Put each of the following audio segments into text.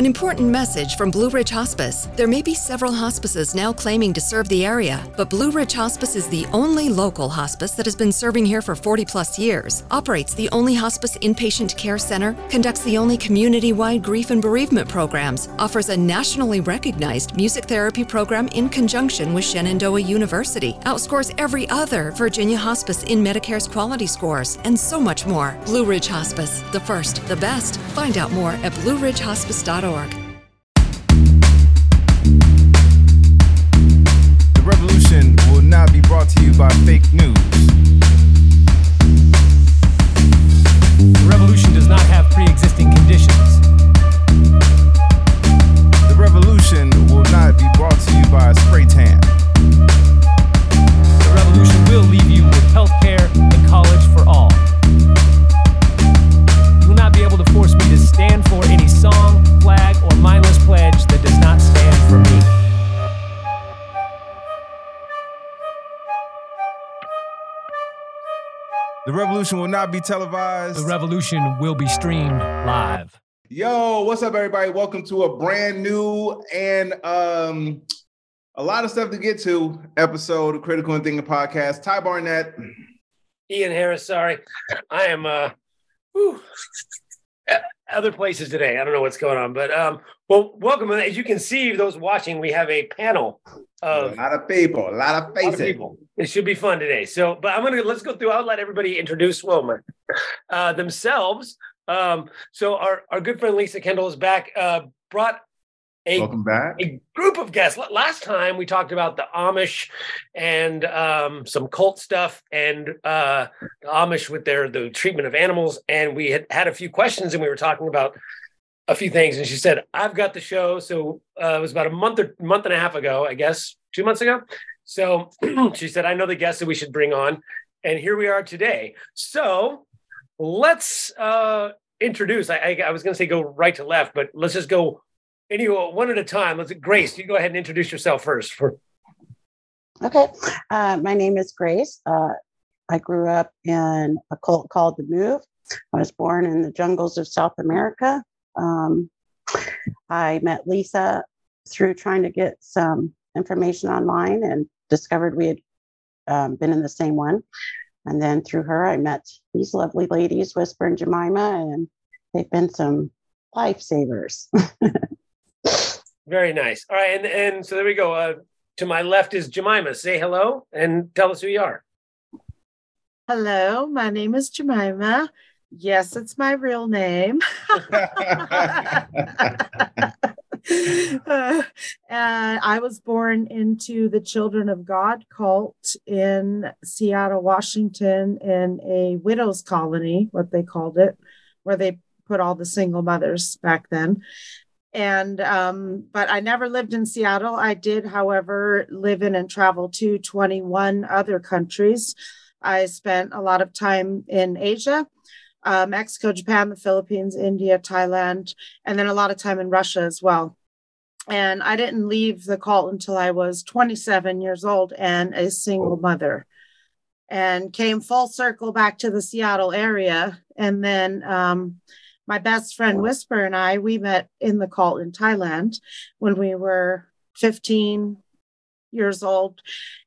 An important message from Blue Ridge Hospice. There may be several hospices now claiming to serve the area, but Blue Ridge Hospice is the only local hospice that has been serving here for 40 plus years, operates the only hospice inpatient care center, conducts the only community wide grief and bereavement programs, offers a nationally recognized music therapy program in conjunction with Shenandoah University, outscores every other Virginia hospice in Medicare's quality scores, and so much more. Blue Ridge Hospice, the first, the best. Find out more at blueridgehospice.org. The revolution will not be brought to you by fake news. The revolution does not have pre existing conditions. The revolution will not be brought to you by a spray tan. The revolution will leave you with health care and college for all. You will not be able to force me to stand for any song, The revolution will not be televised. The revolution will be streamed live. Yo, what's up, everybody? Welcome to a brand new and um a lot of stuff to get to episode of Critical and Thinking Podcast. Ty Barnett. Ian Harris, sorry. I am uh whew, other places today. I don't know what's going on, but um well welcome. As you can see, those watching, we have a panel of A lot of people, a lot of a lot of people. It should be fun today. So, but I'm gonna let's go through. I'll let everybody introduce uh, themselves. Um, so our our good friend Lisa Kendall is back. Uh, brought a Welcome back. a group of guests. Last time we talked about the Amish and um, some cult stuff, and uh, the Amish with their the treatment of animals, and we had had a few questions, and we were talking about a few things. And she said, "I've got the show." So uh, it was about a month or month and a half ago, I guess, two months ago. So she said, "I know the guests that we should bring on," and here we are today. So let's uh, introduce. I, I, I was going to say go right to left, but let's just go any one at a time. Let's Grace, you go ahead and introduce yourself first. For Okay. Uh, my name is Grace. Uh, I grew up in a cult called The Move. I was born in the jungles of South America. Um, I met Lisa through trying to get some information online and discovered we had um, been in the same one. And then through her, I met these lovely ladies, Whisper and Jemima, and they've been some lifesavers. very nice. All right, and and so there we go. Uh, to my left is Jemima. Say hello and tell us who you are. Hello, my name is Jemima. Yes, it's my real name. Uh, and I was born into the Children of God cult in Seattle, Washington, in a widow's colony, what they called it, where they put all the single mothers back then. And, um, but I never lived in Seattle. I did, however, live in and travel to 21 other countries. I spent a lot of time in Asia uh, Mexico, Japan, the Philippines, India, Thailand, and then a lot of time in Russia as well. And I didn't leave the cult until I was 27 years old and a single mother, and came full circle back to the Seattle area. And then um, my best friend Whisper and I, we met in the cult in Thailand when we were 15 years old.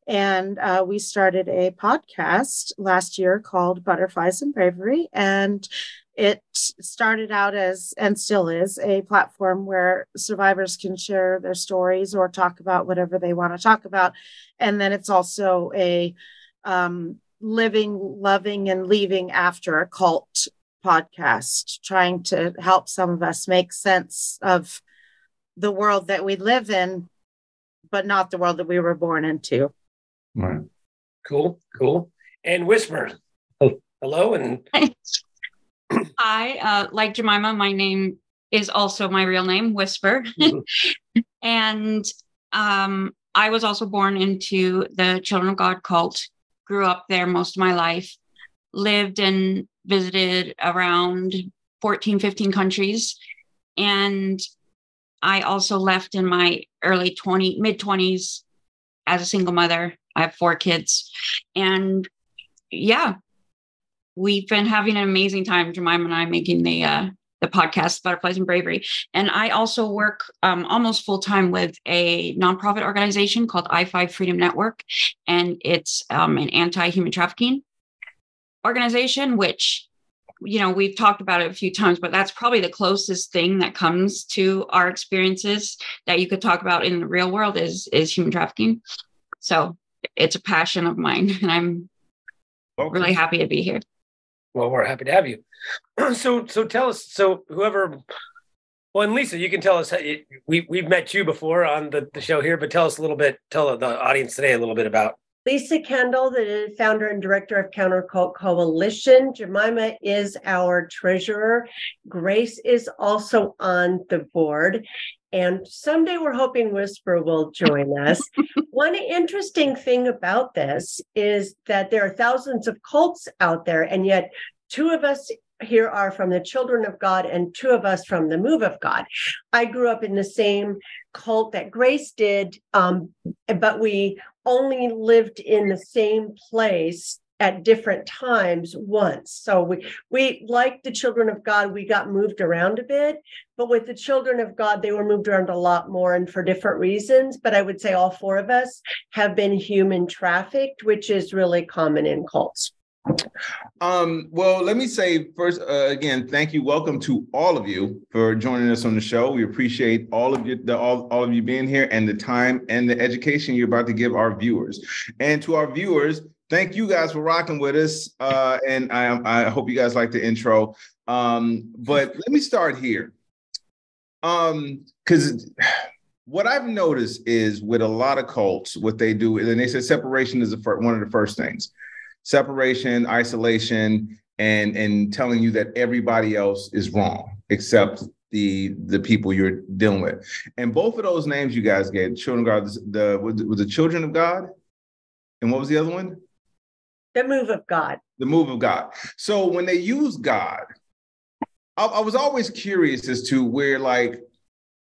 And uh, we started a podcast last year called Butterflies and Bravery. And it started out as, and still is, a platform where survivors can share their stories or talk about whatever they want to talk about. And then it's also a um, living, loving, and leaving after a cult podcast, trying to help some of us make sense of the world that we live in, but not the world that we were born into. Right. Cool, cool. And Whisper, hello, and Hi, uh, like Jemima, my name is also my real name, Whisper. Mm-hmm. and um, I was also born into the Children of God cult, grew up there most of my life, lived and visited around 14, 15 countries. And I also left in my early 20, mid 20s as a single mother. I have four kids. And yeah, we've been having an amazing time, Jemima and I, making the uh, the podcast Butterflies and Bravery. And I also work um, almost full time with a nonprofit organization called I5 Freedom Network, and it's um, an anti human trafficking organization, which you know we've talked about it a few times but that's probably the closest thing that comes to our experiences that you could talk about in the real world is is human trafficking. So it's a passion of mine and i'm really happy to be here. Well we're happy to have you. So so tell us so whoever well and lisa you can tell us you, we, we've met you before on the, the show here but tell us a little bit tell the audience today a little bit about Lisa Kendall, the founder and director of Counter Cult Coalition. Jemima is our treasurer. Grace is also on the board. And someday we're hoping Whisper will join us. One interesting thing about this is that there are thousands of cults out there, and yet two of us here are from the children of God and two of us from the move of God. I grew up in the same cult that Grace did, um, but we only lived in the same place at different times once. So we we like the children of God, we got moved around a bit, but with the children of God, they were moved around a lot more and for different reasons. But I would say all four of us have been human trafficked, which is really common in cults. Um, well, let me say first uh, again, thank you. Welcome to all of you for joining us on the show. We appreciate all of you, the, all, all of you being here and the time and the education you're about to give our viewers. And to our viewers, thank you guys for rocking with us. Uh, and I, I hope you guys like the intro. Um, but let me start here. Um, because what I've noticed is with a lot of cults, what they do, and they said separation is the one of the first things separation, isolation, and and telling you that everybody else is wrong except the the people you're dealing with. And both of those names you guys get, children of God, the was, the children of God, and what was the other one? The move of God. The move of God. So when they use God, I, I was always curious as to where like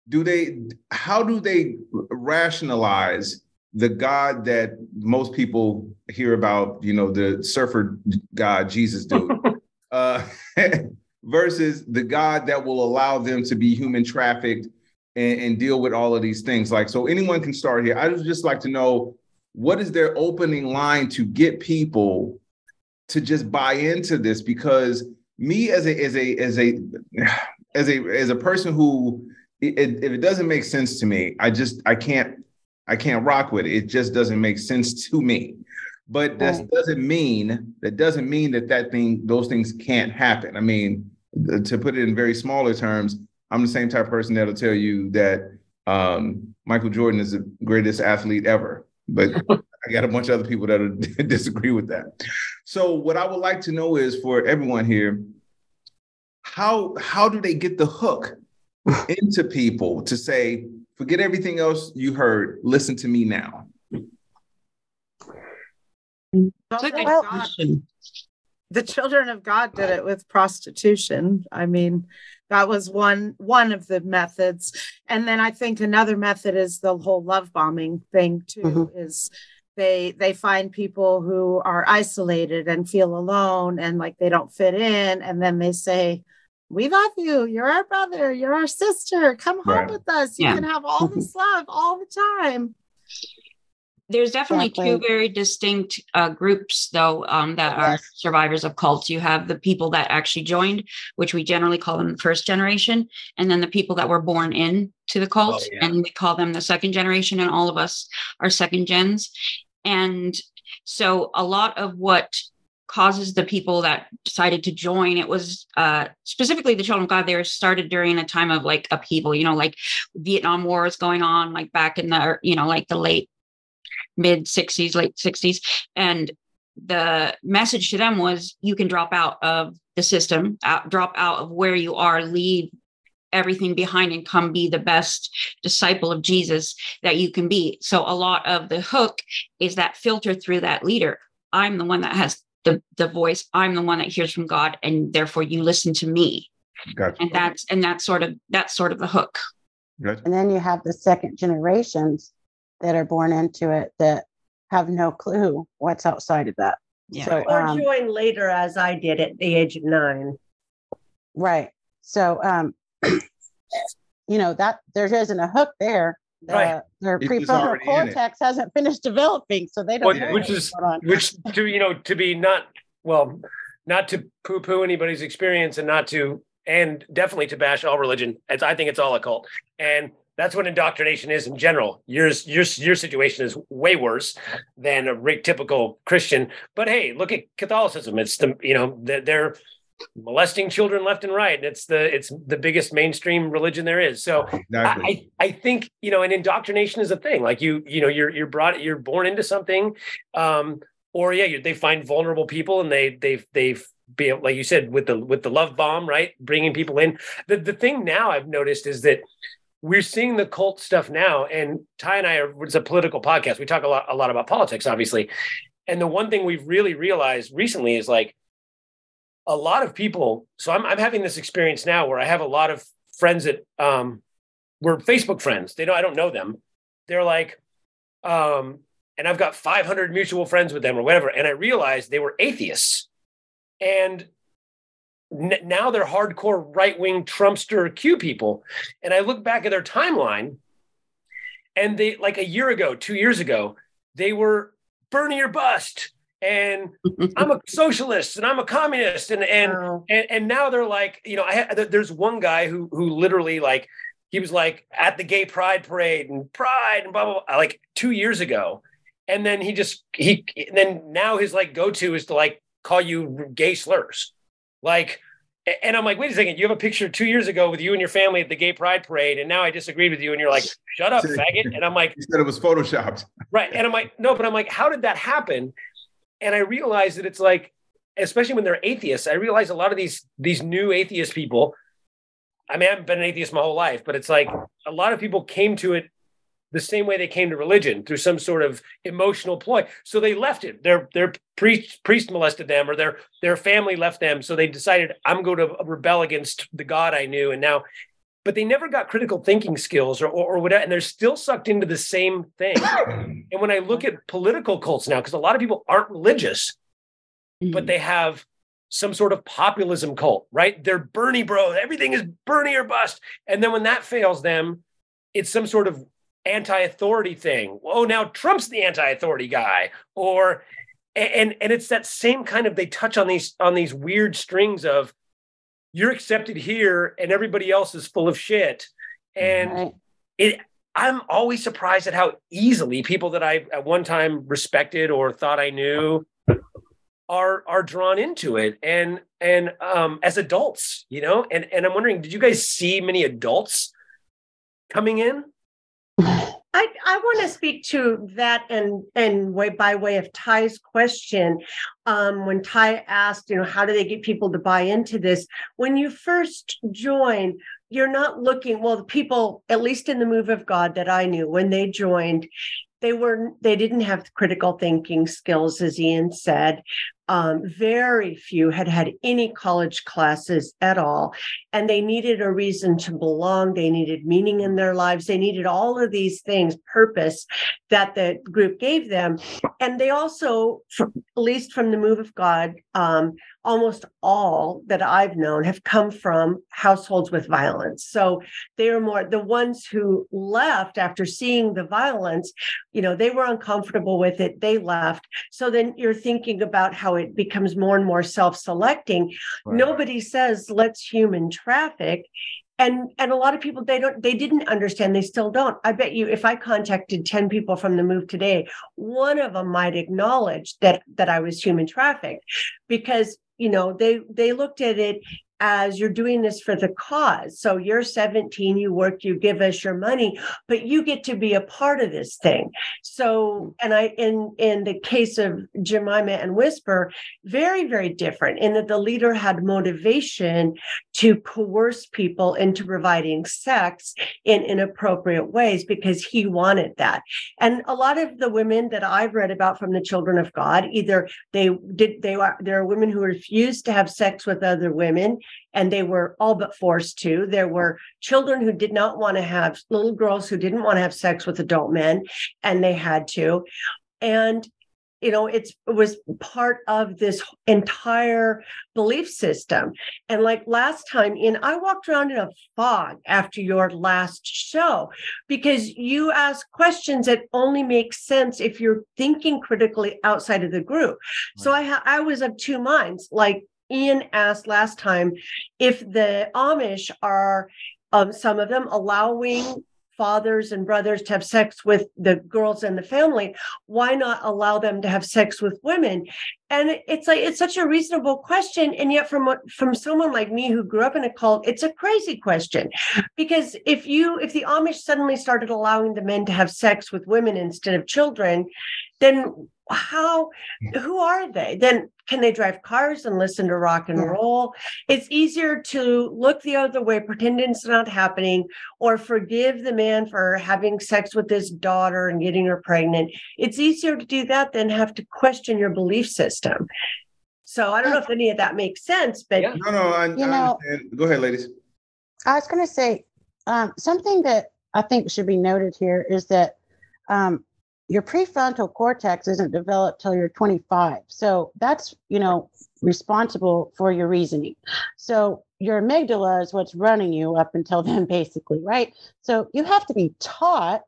do they how do they rationalize the God that most people hear about, you know, the surfer God, Jesus dude, uh, versus the God that will allow them to be human trafficked and, and, deal with all of these things. Like, so anyone can start here. I would just like to know what is their opening line to get people to just buy into this? Because me as a as a as a as a as a person who it, if it doesn't make sense to me, I just I can't I can't rock with it. It just doesn't make sense to me. But that right. doesn't mean that doesn't mean that that thing those things can't happen. I mean, to put it in very smaller terms, I'm the same type of person that'll tell you that um, Michael Jordan is the greatest athlete ever. But I got a bunch of other people that disagree with that. So what I would like to know is for everyone here, how how do they get the hook into people to say, Forget everything else you heard. Listen to me now. Well, the children of God did it with prostitution. I mean, that was one one of the methods. And then I think another method is the whole love bombing thing too. Mm-hmm. Is they they find people who are isolated and feel alone and like they don't fit in, and then they say, we love you. You're our brother. You're our sister. Come home right. with us. You yeah. can have all this love all the time. There's definitely exactly. two very distinct uh, groups, though, um, that are survivors of cults. You have the people that actually joined, which we generally call them the first generation, and then the people that were born in to the cult, oh, yeah. and we call them the second generation. And all of us are second gens. And so, a lot of what causes the people that decided to join it was uh, specifically the children of god they were started during a time of like upheaval you know like vietnam war is going on like back in the you know like the late mid 60s late 60s and the message to them was you can drop out of the system out, drop out of where you are leave everything behind and come be the best disciple of Jesus that you can be. So a lot of the hook is that filter through that leader. I'm the one that has the, the voice. I'm the one that hears from God, and therefore you listen to me. Gotcha. And that's and that's sort of that's sort of the hook. Gotcha. And then you have the second generations that are born into it that have no clue what's outside of that. Yeah. So, or um, join later as I did at the age of nine. right. So, um, you know, that there isn't a hook there. The, Right. Their It's prefrontal already in it. cortex hasn't finished developing, so they don't Well, which is on. which to you know to be not well not to poo poo anybody's experience and not to and definitely to bash all religion it's, i think it's all a cult and that's what indoctrination is in general yours your your situation is way worse than a typical christian but hey look at catholicism it's the you know they're, they're molesting children left and right and it's the it's the biggest mainstream religion there is so Exactly. I, I think you know, and indoctrination is a thing. Like you, you know, you're you're brought, you're born into something, um, or yeah, you, they find vulnerable people and they they they be like you said with the with the love bomb, right? Bringing people in. The the thing now I've noticed is that we're seeing the cult stuff now, and Ty and I are it's a political podcast. We talk a lot a lot about politics, obviously, and the one thing we've really realized recently is like a lot of people. So I'm I'm having this experience now where I have a lot of friends that um we're Facebook friends. They know I don't know them. They're like, um, and I've got 500 mutual friends with them or whatever. And I realized they were atheists. And now they're hardcore right wing Trumpster Q people. And I look back at their timeline and they, like a year ago, two years ago, they were Bernie or bust. And I'm a socialist and I'm a communist. And, and, Wow. and, and now they're like, you know, I ha- there's one guy who, who literally like, he was like at the gay pride parade and pride and blah, blah, blah, like two years ago. And then he just, he, and then now his like go-to is to like call you gay slurs. Like, and I'm like, wait a second, you have a picture two years ago with you and your family at the gay pride parade. And now I disagreed with you. And you're like, shut up, faggot. And I'm like, You said it was photoshopped. Right. And I'm like, no, but I'm like, how did that happen? And I realized that it's like, especially when they're atheists, I realize a lot of these these new atheist people. I mean, I haven't been an atheist my whole life, but it's like a lot of people came to it the same way they came to religion through some sort of emotional ploy. So they left it. Their their priest priest molested them, or their their family left them. So they decided I'm going to rebel against the God I knew, and now. But they never got critical thinking skills or, or, or whatever, and they're still sucked into the same thing. and when I look at political cults now, because a lot of people aren't religious, but mm. they have some sort of populism cult, right? They're Bernie bro. Everything is Bernie or bust. And then when that fails them, it's some sort of anti-authority thing. Oh, now Trump's the anti-authority guy. Or and and it's that same kind of they touch on these on these weird strings of you're accepted here and everybody else is full of shit. And Right. it I'm always surprised at how easily people that I at one time respected or thought I knew are are drawn into it and and um as adults you know and and i'm wondering did you guys see many adults coming in I, I want to speak to that and and way by way of Ty's question. Um, when Ty asked, you know, how do they get people to buy into this? When you first join, you're not looking. Well, the people, at least in the move of God that I knew, when they joined, they were they didn't have critical thinking skills, as Ian said. Um, very few had had any college classes at all, and they needed a reason to belong. They needed meaning in their lives. They needed all of these things, purpose that the group gave them, and they also, at least from the move of God, um, almost all that I've known have come from households with violence. So they are more the ones who left after seeing the violence, you know, they were uncomfortable with it, they left. So then you're thinking about how it becomes more and more self-selecting. Right. Nobody says let's human traffic. And and a lot of people they don't they didn't understand they still don't. I bet you if I contacted 10 people from the move today, one of them might acknowledge that that I was human trafficked because you know they they looked at it as you're doing this for the cause. So you're 17, you work, you give us your money, but you get to be a part of this thing. So, and I, in in the case of Jemima and Whisper, very very different in that the leader had motivation to coerce people into providing sex in inappropriate ways because he wanted that. And a lot of the women that I've read about from the children of God, either they did they were, there are women who refused to have sex with other women and they were all but forced to. There were children who did not want to have little girls who didn't want to have sex with adult men and they had to. And you know it's it was part of this entire belief system. And like last time in i walked around in a fog after your last show because you ask questions that only make sense if you're thinking critically outside of the group. Right. so i ha- i was of two minds. Like ian asked last time if the amish are um, some of them allowing fathers and brothers to have sex with the girls in the family why not allow them to have sex with women? And it's like it's such a reasonable question. And yet from from someone like me who grew up in a cult it's a crazy question. Because if you if the amish suddenly started allowing the men to have sex with women instead of children then how who are they? Then can they drive cars and listen to rock and roll? It's easier to look the other way pretend it's not happening or forgive the man for having sex with his daughter and getting her pregnant. It's easier to do that than have to question your belief system. So i don't know if any of that makes sense but no no I, you know, go ahead ladies. I was going to say um, something that i think should be noted here is that um, your prefrontal cortex isn't developed till you're 25 so that's you know responsible for your reasoning. So your amygdala is what's running you up until then basically right? So you have to be taught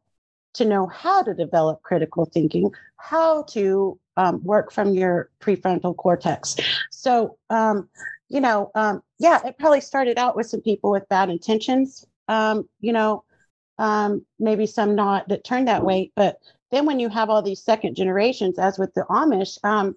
to know how to develop critical thinking how to um, work from your prefrontal cortex. So um, you know um, yeah it probably started out with some people with bad intentions um, you know um, maybe some not that turned that way but then when you have all these second generations, as with the Amish, um,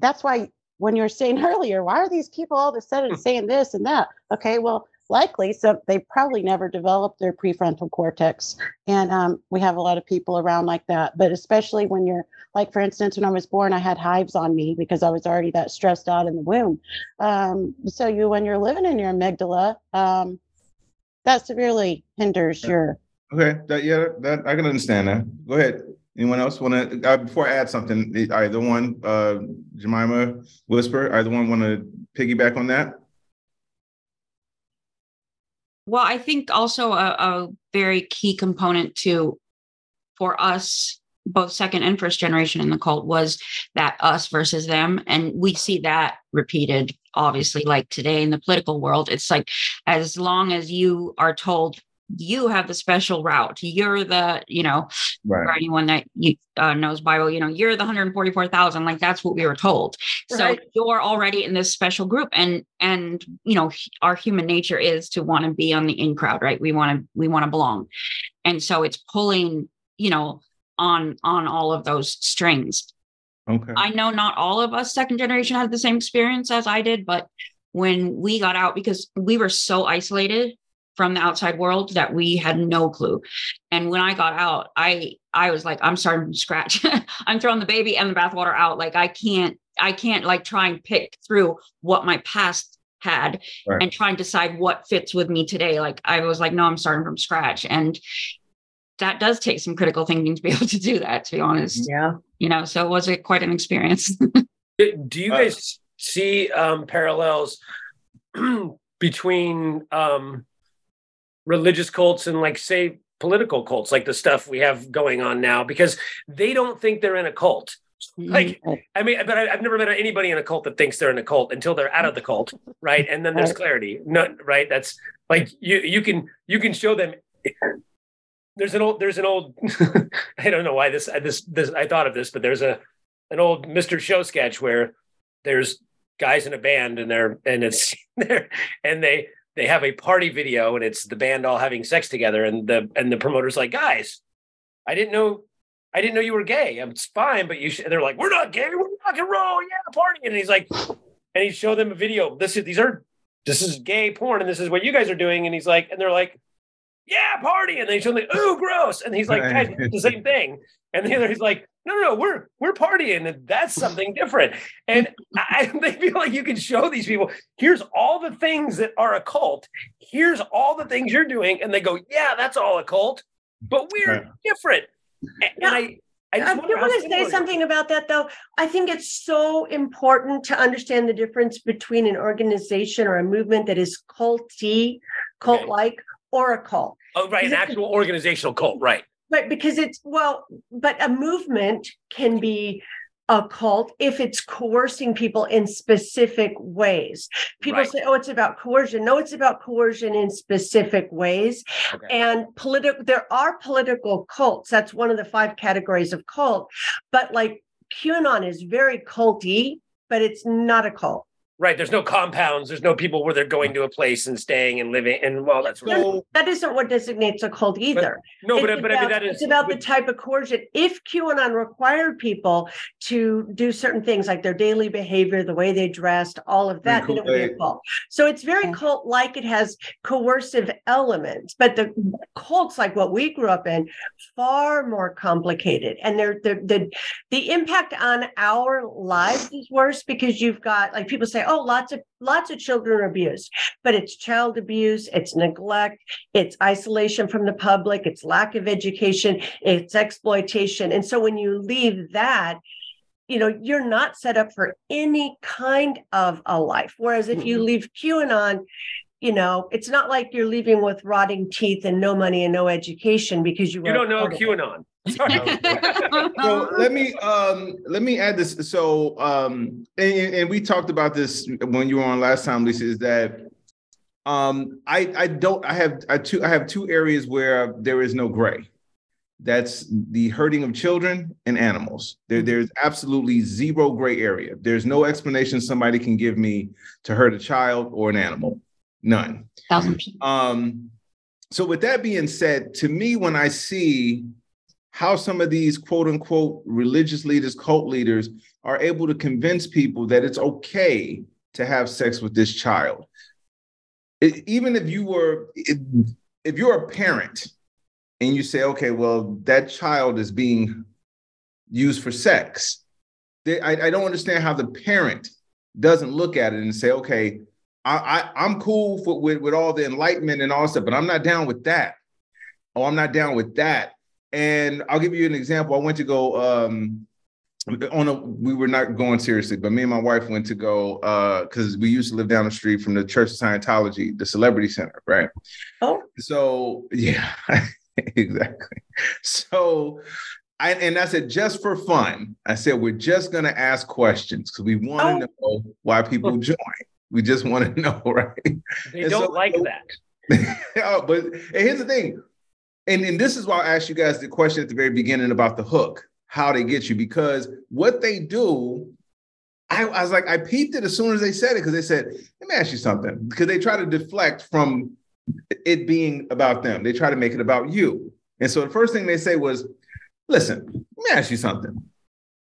that's why when you were saying earlier, why are these people all of a sudden hmm. saying this and that? Okay, well, likely so they probably never developed their prefrontal cortex and um, we have a lot of people around like that but especially when you're like for instance when i was born i had hives on me because i was already that stressed out in the womb um, so you when you're living in your amygdala um, that severely hinders your Okay, that yeah, that I can understand that. Go ahead. Anyone else want to? Uh, before I add something, either one, uh, Jemima Whisper, either one want to piggyback on that? Well, I think also a, a very key component to for us both second and first generation in the cult was that us versus them and we see that repeated obviously like today in the political world it's like as long as you are told you have the special route. You're the, you know, right. for anyone that you uh, knows Bible, you know, you're the 144,000. Like that's what we were told. Right. So you're already in this special group, and and you know, our human nature is to want to be on the in crowd, right? We want to we want to belong, and so it's pulling, you know, on on all of those strings. Okay. I know not all of us second generation had the same experience as I did, but when we got out because we were so isolated from the outside world that we had no clue. And when I got out, I I was like, I'm starting from scratch. I'm throwing the baby and the bathwater out. Like I can't, I can't like try and pick through what my past had right. and try and decide what fits with me today. Like I was like, no, I'm starting from scratch. And that does take some critical thinking to be able to do that, to be honest. Yeah. You know, so it was a, quite an experience. do you guys see um, parallels between um, religious cults and like say political cults like the stuff we have going on now because they don't think they're in a cult. Mm-hmm. like i mean but I, have never met anybody in a cult that thinks they're in a cult until they're out of the cult right? And then there's clarity. No right? That's like you you can you can show them there's an old there's an old i don't know why this this this i thought of this but there's a an old mr show sketch where there's guys in a band and they're and it's there and they they have a party video and it's the band all having sex together and the and the promoter's like guys i didn't know i didn't know you were gay it's fine but you should they're like we're not gay we're rock and roll yeah party and he's like and he showed them a video this is these are this is gay porn and this is what you guys are doing. And he's like, and they're like, yeah, party. And they show like, ooh, gross. And he's like, guys, it's the same thing. And the other he's like, no, no, no, we're we're partying, and that's something different. And I, they feel like you can show these people, here's all the things that are a cult. Here's all the things you're doing, and they go, yeah, that's all a cult, but we're Right. different. And, and I, I just I do want to say something about that, though. I think it's so important to understand the difference between an organization or a movement that is culty, cult like, or a cult. Oh, right, an actual organizational cult, right? But because it's, well, but a movement can be a cult if it's coercing people in specific ways. People Right. say, oh, it's about coercion. No, it's about coercion in specific ways. Okay. And political, there are political cults. That's one of the five categories of cult. But like QAnon is very culty, but it's not a cult. Right. There's no compounds. There's no people where they're going to a place and staying and living. And well, that's right. So That isn't what designates a cult either. no, but It's but I mean about- that is it's about the type of coercion. If QAnon required people to do certain things like their daily behavior, the way they dressed, all of that, then it would be a Kool-Aid. cult. So it's very cult like. It has coercive elements, but the cults like what we grew up in, far more complicated. And they're the the the impact on our lives is worse because you've got like people say, oh, lots of lots of children are abused, but it's child abuse, it's neglect, it's isolation from the public, it's lack of education, it's exploitation. And so when you leave that, you know, you're not set up for any kind of a life. Whereas if you mm-hmm. leave QAnon, you know, it's not like you're leaving with rotting teeth and no money and no education because you you don't know part of it. QAnon. Sorry. so let me um let me add this. So um and, and we talked about this when you were on last time lisa is that um i i don't i have i two i have two areas where there is no gray. That's the hurting of children and animals. There, there's absolutely zero gray area. There's no explanation somebody can give me to hurt a child or an animal none Thousand percent. um, so with that being said, to me, when I see how some of these quote unquote religious leaders, cult leaders are able to convince people that it's okay to have sex with this child, it- even if you were, if, if you're a parent and you say, okay, well, that child is being used for sex, they, I, I don't understand how the parent doesn't look at it and say, okay, I, I I'm cool for, with with all the enlightenment and all that stuff, but I'm not down with that. Oh, I'm not down with that. And I'll give you an example. I went to go um on a we were not going seriously, but me and my wife went to go uh because we used to live down the street from the Church of Scientology, the Celebrity Center, right? Oh. So yeah, exactly. So I and I said just for fun, I said we're just gonna ask questions because we want to know why people join. We just want to know, right? They And don't so- like that. oh, but and here's the thing, and, and this is why I asked you guys the question at the very beginning about the hook, how they get you, because what they do, I, I was like, I peeped it as soon as they said it, because they said, let me ask you something, because they try to deflect from it being about them. They try to make it about you. And so the first thing they say was, listen, let me ask you something.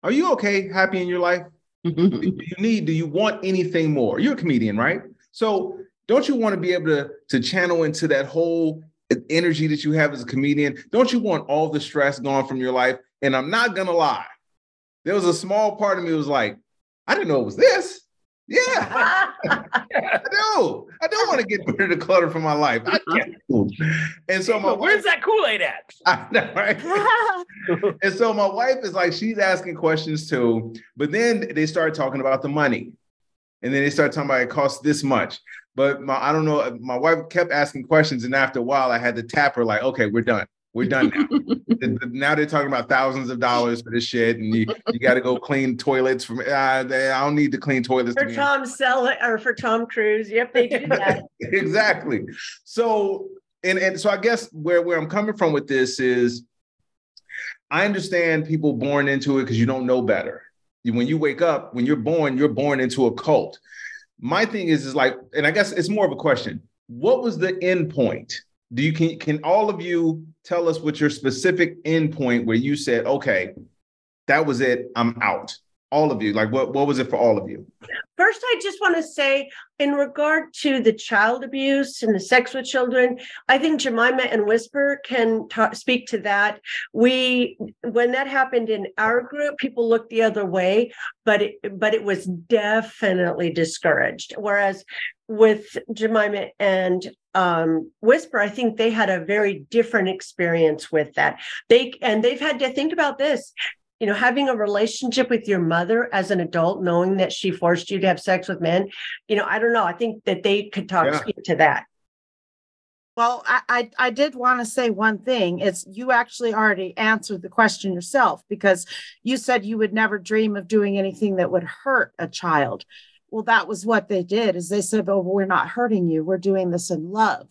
Are you okay, happy in your life? Mm-hmm. do you need do you want anything more? You're a comedian right? So don't you want to be able to to channel into that whole energy that you have as a comedian? Don't you want all the stress gone from your life? And i'm not gonna lie there was a small part of me was like i didn't know it was this yeah i do i don't want to get rid of the clutter from my life I can't. and so my Where's that Kool-Aid at? I know, right? and so my wife is like, she's asking questions too. But then they start talking about the money. And then they start talking about it costs this much. But my, I don't know, my wife kept asking questions. And after a while, I had to tap her, like, okay, we're done. We're done now. now they're talking about thousands of dollars for this shit. And you, you got to go clean toilets from, uh, they, I don't need to clean toilets. for be Tom Selleck or for Tom Cruise. Yep, they do that. exactly. So, and and so I guess where where I'm coming from with this is, I understand people born into it because you don't know better. When you wake up, when you're born, you're born into a cult. My thing is, is like, and I guess it's more of a question. What was the end point? Do you can can all of you tell us what your specific endpoint where you said, okay, that was it, I'm out. All of you? Like, what what was it for all of you? First, I just want to say, in regard to the child abuse and the sex with children, I think Jemima and Whisper can talk, speak to that. We, when that happened in our group, people looked the other way, but it, but it was definitely discouraged. Whereas with Jemima and um, Whisper, I think they had a very different experience with that. They and they've had to think about this you know, having a relationship with your mother as an adult, knowing that she forced you to have sex with men, you know, I don't know. I think that they could talk Yeah. speak to that. Well, I, I, I did want to say one thing. It's you actually already answered the question yourself because you said you would never dream of doing anything that would hurt a child. Well, that was what they did is they said, Oh, we're not hurting you. We're doing this in love.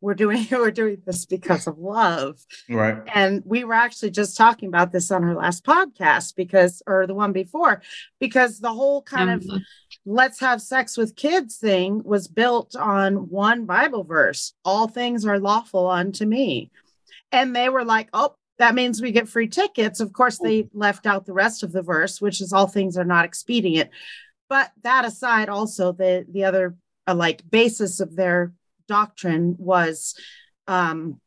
We're doing we're doing this because of love. Right. And we were actually just talking about this on our last podcast because, or the one before, because the whole kind of mm-hmm. let's have sex with kids thing was built on one Bible verse all things are lawful unto me. And they were like, oh, that means we get free tickets. Of course, they oh. left out the rest of the verse, which is all things are not expedient. But that aside, also the the other uh, like basis of their doctrine was um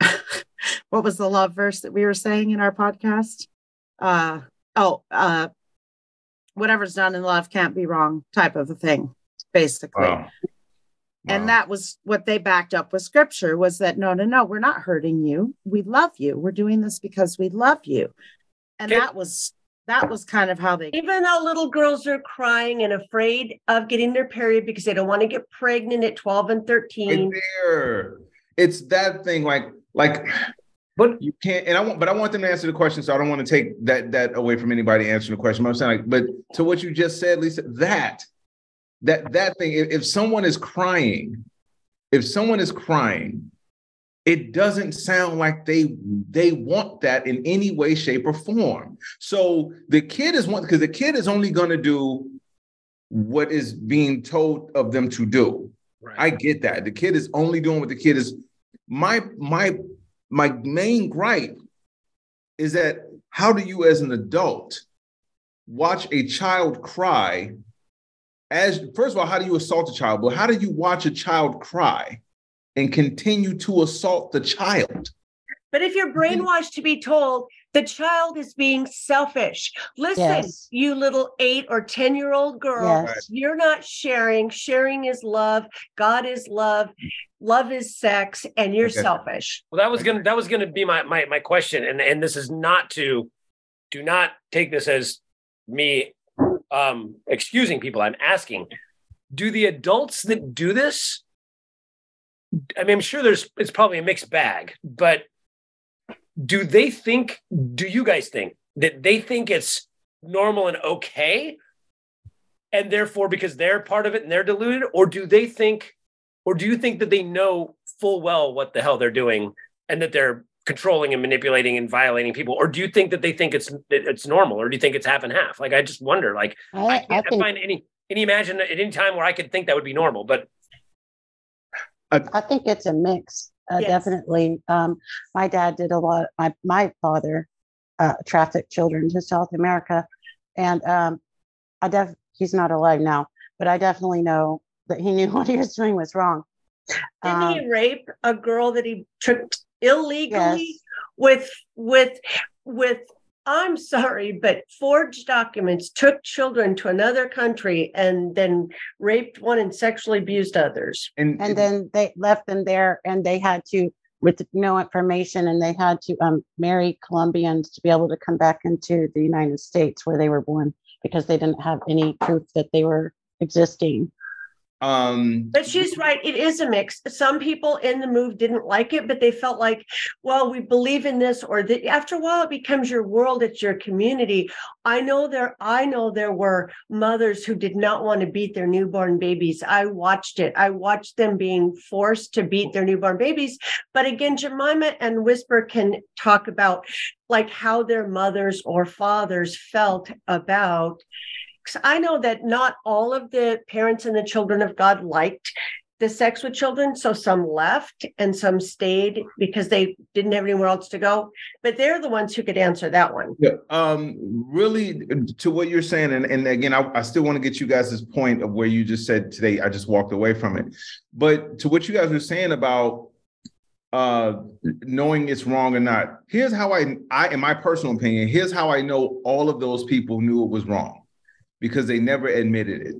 what was the love verse that we were saying in our podcast? Uh oh uh whatever's done in love can't be wrong type of a thing basically. Wow. and that was what they backed up with scripture was that no no no we're not hurting you. We love you. We're doing this because we love you. And that was that was kind of how they Even though little girls are crying and afraid of getting their period because they don't want to get pregnant at 12 and 13. Right there. It's that thing like like but you can't and I want but I want them to answer the question, so I don't want to take that that away from anybody answering the question. But I'm saying like, but to what you just said, Lisa, that that that thing, if, if someone is crying, if someone is crying, it doesn't sound like they they want that in any way, shape, or form. So the kid is one because the kid is only going to do what is being told of them to do. right. I get that. The kid is only doing what the kid is. My my my main gripe is that how do you, as an adult, watch a child cry? As first of all, how do you assault a child? But how do you watch a child cry and continue to assault the child? But if you're brainwashed to be told the child is being selfish, listen, Yes. you little eight or 10 year old girl, Yes. you're not sharing. Sharing is love. God is love. Love is sex, and you're Okay. selfish. Well, that was gonna that was gonna be my my my question, and and this is not to do not take this as me um excusing people. I'm asking, do the adults that do this? I mean, I'm sure there's it's probably a mixed bag, but do they think? Do you guys think that they think it's normal and okay? and therefore because they're part of it and they're deluded or do they think or do you think that they know full well what the hell they're doing and that they're controlling and manipulating and violating people or do you think that they think it's it's normal or do you think it's half and half like i just wonder like i, I, I can't think find any any imagine at any time where i could think that would be normal but I think it's a mix. Uh, Yes. Definitely. Um, my dad did a lot. My my father uh, trafficked children to South America, and um, I def he's not alive now, but I definitely know that he knew what he was doing was wrong. Didn't Um, he rape a girl that he took illegally Yes. with with with I'm sorry, but forged documents took children to another country and then raped one and sexually abused others. And, and then they left them there, and they had to with no information, and they had to um, marry Colombians to be able to come back into the United States where they were born because they didn't have any proof that they were existing. Um But she's right. It is a mix. Some people in the move didn't like it, but they felt like, well, we believe in this, or that after a while it becomes your world, it's your community. I know there, I know there were mothers who did not want to beat their newborn babies. I watched it. I watched them being forced to beat their newborn babies. But again, Jemima and Whisper can talk about like how their mothers or fathers felt about I know that not all of the parents and the children of God liked the sex with children. So some left and some stayed because they didn't have anywhere else to go. But they're the ones who could answer that one. Yeah. Um, really, to what you're saying, and, and again, I, I still want to get you guys' this point of where you just said today, I just walked away from it. But to what you guys were saying about uh knowing it's wrong or not, here's how I I in my personal opinion, here's how I know all of those people knew it was wrong because they never admitted it.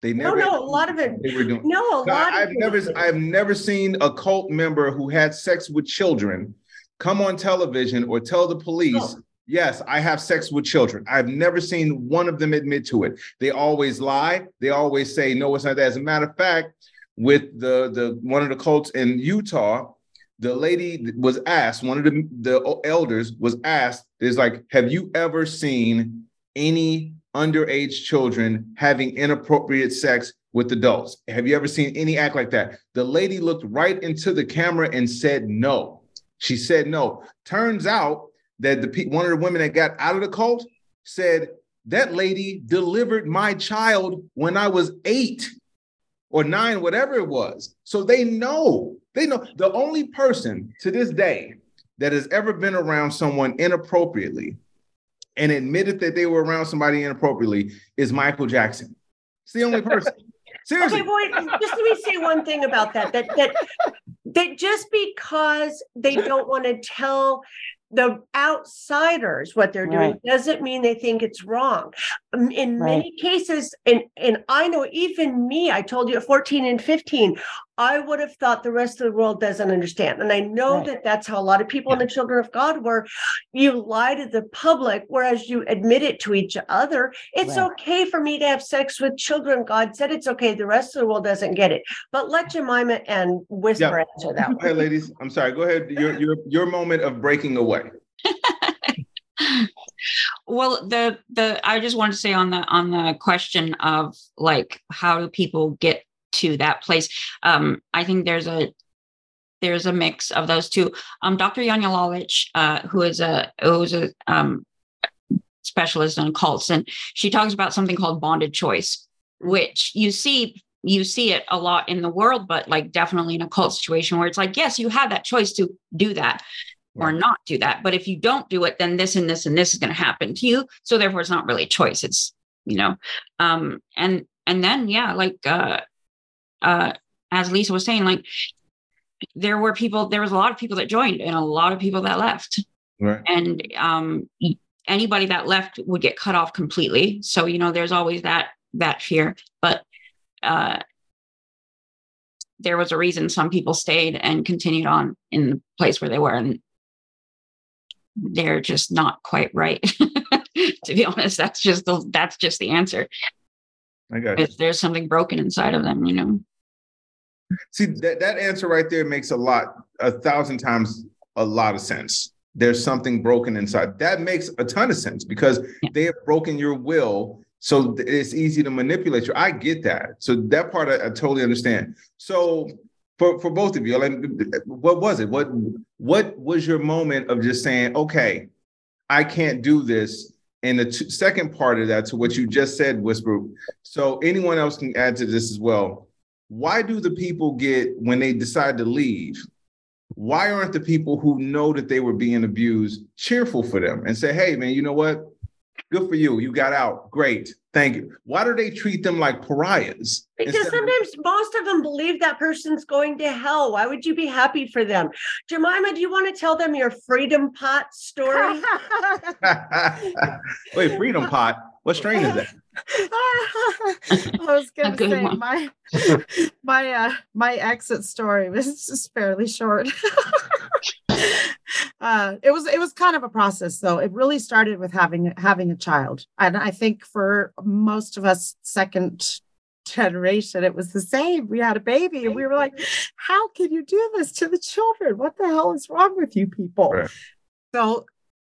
They never. No, no, a lot of it. They were doing. No, a lot I've of never, it. I've never seen a cult member who had sex with children come on television or tell the police. "Yes, I have sex with children." I've never seen one of them admit to it. They always lie. They always say, "No, it's not that." As a matter of fact, with the the one of the cults in Utah, the lady was asked. One of the the elders was asked, "Is like, have you ever seen any?" Underage children having inappropriate sex with adults. Have you ever seen any act like that? The lady looked right into the camera and said no. She said no. Turns out that the one of the women that got out of the cult said that lady delivered my child when I was 8 or 9 whatever it was. So they know. They know the only person to this day that has ever been around someone inappropriately and admitted that they were around somebody inappropriately is Michael Jackson. It's the only person. Seriously. Okay, boy, just let me say one thing about that. That that that just because they don't want to tell the outsiders what they're doing Right. doesn't mean they think it's wrong. Um, In Right. many cases, and and I know even me, I told you at 14 and 15, I would have thought the rest of the world doesn't understand. And I know Right. that that's how a lot of people in the children of God were. You lie to the public, whereas you admit it to each other. It's Right. okay for me to have sex with children. God said it's okay. The rest of the world doesn't get it. But let Jemima and Whisper Yeah. answer that Go one. ahead, ladies. I'm sorry. Go ahead. Your your your moment of breaking away. well the the i just want to say on the on the question of like how do people get to that place um i think there's a there's a mix of those two um dr Janja lalich uh who is a who's a um specialist on cults and she talks about something called bonded choice which you see you see it a lot in the world but like definitely in a cult situation where it's like yes you have that choice to do that or not do that. But if you don't do it, then this and this and this is going to happen to you. So therefore, it's not really a choice. It's you know, um, and and then yeah, like uh, uh, as Lisa was saying, like there were people, there was a lot of people that joined and a lot of people that left, Right. and um, anybody that left would get cut off completely. So you know, there's always that that fear, but. Uh, there was a reason some people stayed and continued on in the place where they were and they're just not quite right to be honest that's just the that's just the answer I got you. if there's something broken inside of them you know See that that answer right there makes a lot, a thousand times a lot of sense. There's something broken inside. That makes a ton of sense because Yeah. they have broken your will, so it's easy to manipulate you. I get that. So that part I, I totally understand. So for for both of you, like, what was it? What what was your moment of just saying, okay, I can't do this? And the t- second part of that, to what you just said, Whisper. So anyone else can add to this as well why do the people get when they decide to leave why aren't the people who know that they were being abused cheerful for them and say hey man you know what? Good for you. You got out. Great. Thank you. Why do they treat them like pariahs Because instead of- sometimes most of them believe that person's going to hell. Why would you be happy for them? Jemima, do you want to tell them your freedom pot story? wait freedom pot? What strain is that I was gonna say one. my my uh my exit story was just fairly short. uh it was it was kind of a process though. It really started with having having a child. And I think for most of us second generation it was the same. We had a baby and we were like, how can you do this to the children? What the hell is wrong with you people? Right. So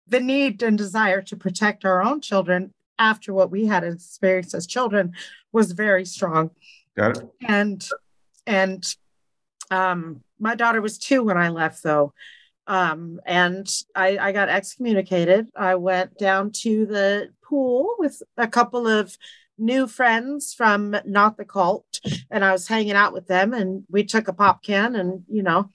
the need and desire to protect our own children after what we had experienced as children was very strong. Got it. And and um my daughter was two when i left though. Um and i i got excommunicated. I went down to the pool with a couple of new friends from not the cult, and I was hanging out with them, and we took a pop can, and you know,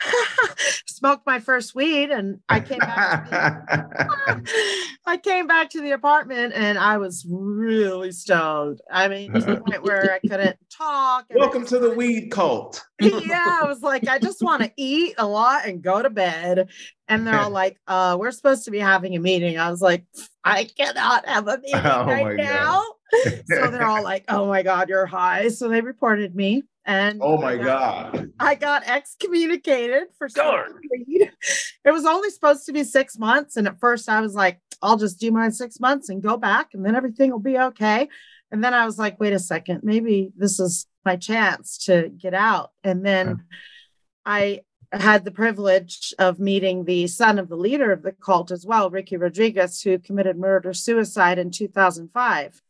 smoked my first weed, and I came back. To the, I came back to the apartment, and I was really stoned. I mean, to the point where I couldn't talk. Welcome to the weed cult. yeah, I was like, I just want to eat a lot and go to bed. And they're all like, uh, we're supposed to be having a meeting. I was like, I cannot have a meeting Oh right God. Now. so they're all like, oh my God, you're high. So they reported me. And Oh my I got- God. I got excommunicated for Darn. weed. It was only supposed to be six months. And at first I was like, I'll just do mine six months and go back and then everything will be okay. And then I was like, wait a second, maybe this is my chance to get out. And then I had the privilege of meeting the son of the leader of the cult as well, Ricky Rodriguez, who committed murder suicide in 2005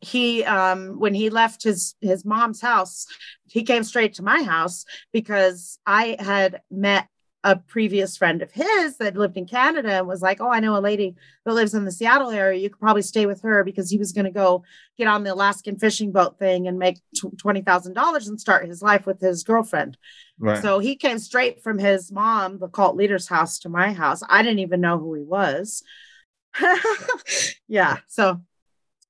he um when he left his his mom's house he came straight to my house because i had met a previous friend of his that lived in canada and was like oh i know a lady that lives in the seattle area. You could probably stay with her because he was going to go get on the alaskan fishing boat thing and make $20000 and start his life with his girlfriend. Right. so he came straight from his mom the cult leader's house to my house. I didn't even know who he was. Yeah so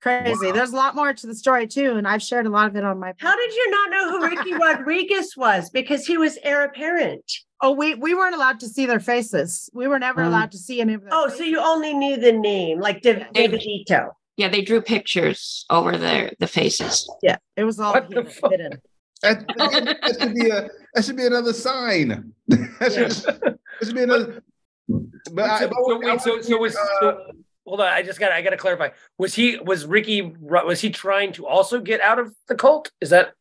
crazy. Wow. There's a lot more to the story too, and I've shared a lot of it on my. How did you not know who Ricky Rodriguez was? Because he was heir apparent. Oh, we we weren't allowed to see their faces. We were never Um, allowed to see any of their. Oh, so you only knew the name, like Dav- David Ito. Yeah, they drew pictures over their the faces. yeah, it was all hidden. hidden. That, that- that should be a that should be another sign. that, should, that should be another. But I, so, but so would- I wait, so, so was uh, so, hold on. I just got I got to clarify. Was he was Ricky was he trying to also get out of the cult? Is that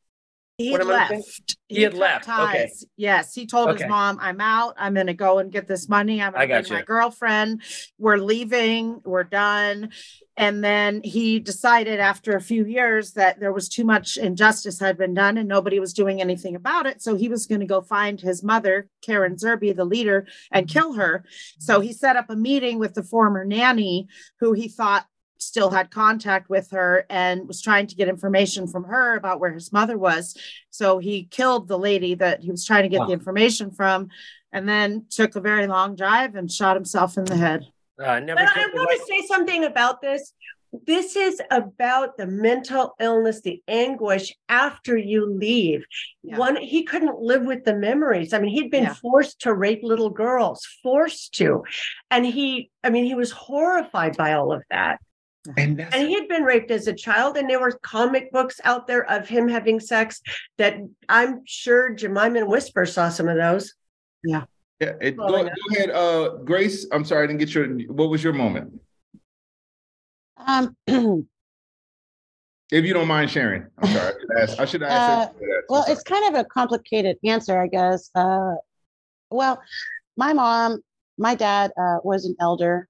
He What had am I thinking? left. He had left, okay. Yes, he told Okay. his mom, "I'm out. I'm going to go and get this money. I'm going to bring my girlfriend. We're leaving. We're done." And then he decided after a few years that there was too much injustice had been done and nobody was doing anything about it. So he was going to go find his mother, Karen Zerby, the leader, and kill her. So he set up a meeting with the former nanny who he thought still had contact with her and was trying to get information from her about where his mother was. So he killed the lady that he was trying to get Wow. the information from and then took a very long drive and shot himself in the head. uh, never? But I want to say something about this. This is about the mental illness, the anguish after you leave. Yeah. One, he couldn't live with the memories. I mean, he'd been Yeah. forced to rape little girls, forced to. And he, I mean, he was horrified by all of that. And that's, And he had been raped as a child, and there were comic books out there of him having sex that I'm sure Jemima and Whisper saw some of those. yeah, it, Well, go, go ahead, uh, Grace. I'm sorry, I didn't get your. What was your moment? Um, If you don't mind sharing, I'm sorry. I should ask. I should ask. Uh, that. Well, sorry. it's kind of a complicated answer, I guess. Uh, well, my mom, my dad uh, was an elder,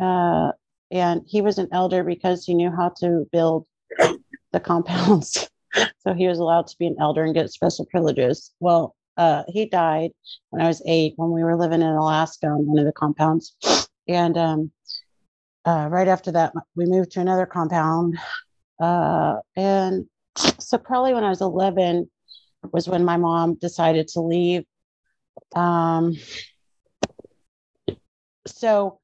uh, and he was an elder because he knew how to build the compounds. so he was allowed to be an elder and get special privileges. Well, uh, he died when I was eight when we were living in Alaska on one of the compounds. And um, uh, right after that, we moved to another compound. Uh, and so probably when I was 11 was when my mom decided to leave. Um, so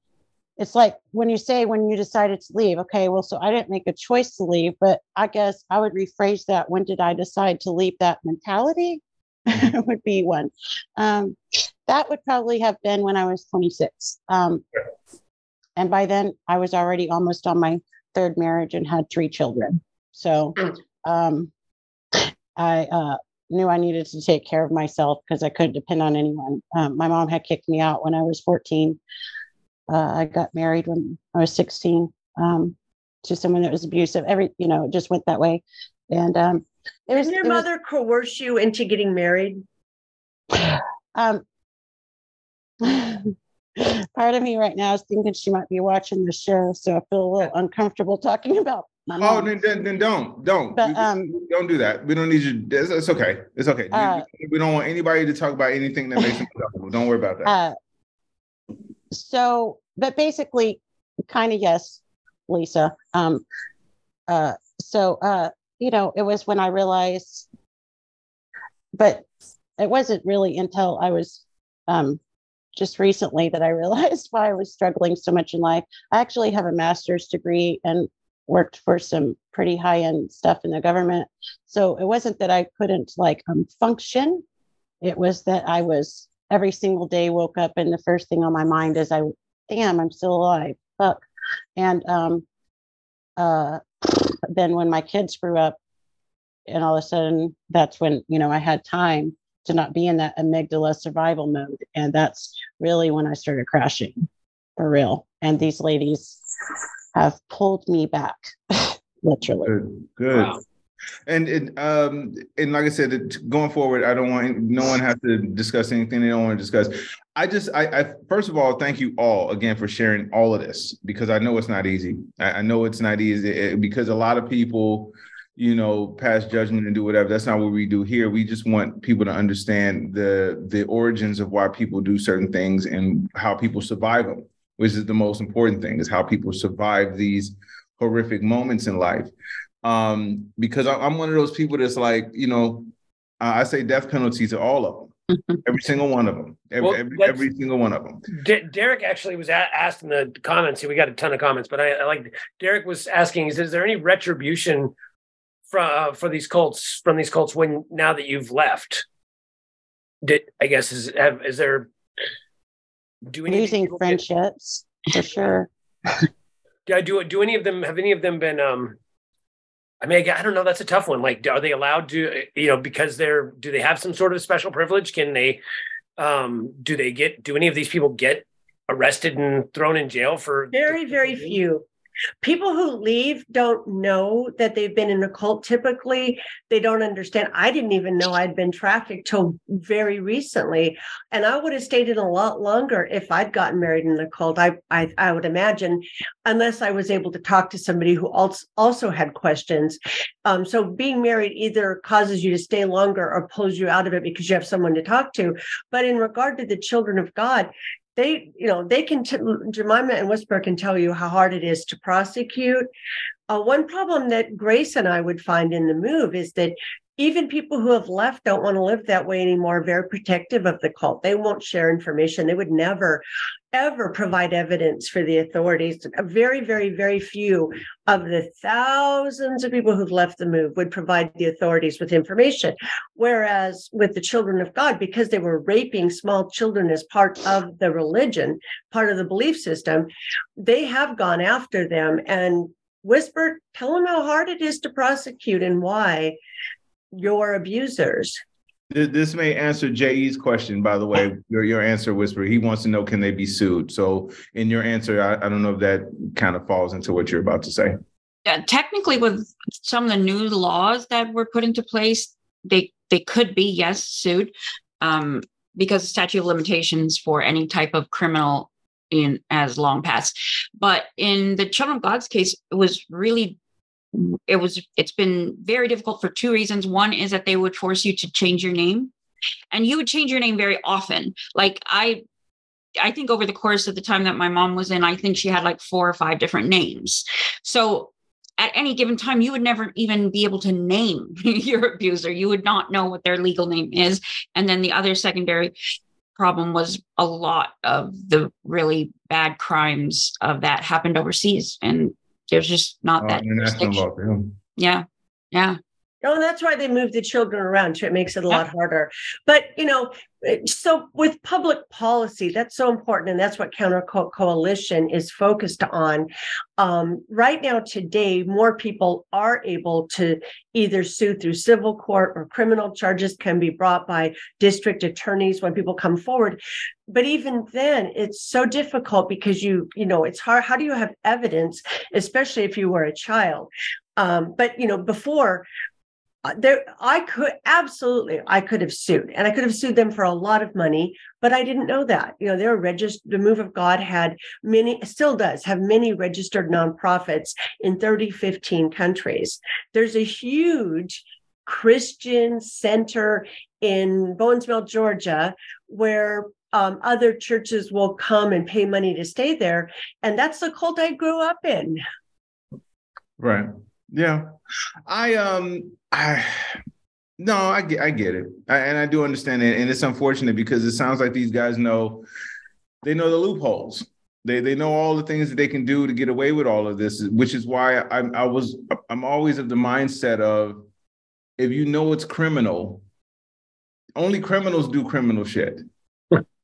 it's like when you say when you decided to leave, okay, well, so I didn't make a choice to leave, but I guess I would rephrase that. When did I decide to leave that mentality? would be one. Um, that would probably have been when I was 26. Um, and by then I was already almost on my third marriage and had three children. So um, I uh, knew I needed to take care of myself because I couldn't depend on anyone. Um, my mom had kicked me out when I was 14. Uh, I got married when I was 16 um, to someone that was abusive. Every, you know, it just went that way. And um, it was, Did your it was- mother coerce you into getting married? um, part of me right now is thinking she might be watching the show, so I feel a little uncomfortable talking about my Oh, mom. then, then, then don't, don't, But, um, don't do that. We don't need you. It's, it's okay. It's okay. We- Uh, we don't want anybody to talk about anything that makes them uncomfortable. Don't worry about that. Uh, so, but basically, kind of yes, Lisa. Um, uh, so uh, you know, it was when I realized, but it wasn't really until I was um, just recently that I realized why I was struggling so much in life. I actually have a master's degree and worked for some pretty high end stuff in the government. So it wasn't that I couldn't like um, function. It was that I was every single day woke up and the first thing on my mind is I, damn, I'm still alive. Fuck. And um, uh, then when my kids grew up, and all of a sudden that's when you know I had time to not be in that amygdala survival mode, and that's really when I started crashing for real. And these ladies have pulled me back, literally. Good. Good. Wow. And it, um, and like I said, it, going forward, I don't want no one has to discuss anything they don't want to discuss. I just, I, I, first of all, thank you all again for sharing all of this because I know it's not easy. I, I know it's not easy it, because a lot of people, you know, pass judgment and do whatever. That's not what we do here. We just want people to understand the the origins of why people do certain things and how people survive them, which is the most important thing. Is how people survive these horrific moments in life um, because I, am one of those people that's like, you know, I say death penalty to all of them, every single one of them, every, well, every, every, single one of them. D- Derek actually was a- asked in the comments. We got a ton of comments, but I, I like Derek was asking: Is, is there any retribution for uh, for these cults from these cults when now that you've left? Did I guess is have, is there do any losing friendships get, for sure? do do do any of them have any of them been um I mean, I don't know. That's a tough one. Like, are they allowed to, you know, because they're, do they have some sort of special privilege? Can they, um, do they get, do any of these people get arrested and thrown in jail for? Very, very few. People who leave don't know that they've been in a cult. Typically, they don't understand. I didn't even know I'd been trafficked till very recently, and I would have stayed in a lot longer if I'd gotten married in a cult. I, I, I would imagine, unless I was able to talk to somebody who also had questions. Um, so being married either causes you to stay longer or pulls you out of it because you have someone to talk to. But in regard to the children of God, they you know they can t- jemima and whisper can tell you how hard it is to prosecute. Uh, one problem that grace and i would find in the move is that even people who have left don't want to live that way anymore very protective of the cult. They won't share information. They would never ever provide evidence for the authorities. Very very very few of the thousands of people who've left the move would provide the authorities with information. Whereas with the children of god because they were raping small children as part of the religion part of the belief system they have gone after them and whisper tell them how hard it is to prosecute and why your abusers. This may answer J.E.'s question, by the way. Your your answer, Whisper. He wants to know can they be sued. So, in your answer, I, I don't know if that kind of falls into what you're about to say. Yeah, technically, with some of the new laws that were put into place, they they could be yes sued, um, because the statute of limitations for any type of criminal in as long past. But in the Children of God's case, it was really it was it's been very difficult for two reasons. One is that they would force you to change your name and you would change your name very often. Like i i think over the course of the time that my mom was in i think she had like four or five different names. So at any given time you would never even be able to name your abuser. You would not know what their legal name is. And then the other secondary problem was a lot of the really bad crimes of that happened overseas. And there's just not oh, that. Yeah. Yeah. Oh, that's why they move the children around. So it makes it a lot harder. But you know, so with public policy, that's so important, and that's what Counter Coalition is focused on. Um, right now, today, more people are able to either sue through civil court or criminal charges can be brought by district attorneys when people come forward. But even then, it's so difficult because you, you know, it's hard. How do you have evidence, especially if you were a child? Um, but you know, before there i could absolutely i could have sued and i could have sued them for a lot of money but i didn't know that. You know they're registered the move of god had many still does have many registered nonprofits in 30 15 countries. There's a huge christian center in Bowens Mill georgia where um, other churches will come and pay money to stay there and that's the cult i grew up in. Right Yeah, I um, I no, I get, I get it, I, and I do understand it, and it's unfortunate because it sounds like these guys know, they know the loopholes. They they know all the things that they can do to get away with all of this, which is why I I was I'm always of the mindset of if you know it's criminal, only criminals do criminal shit.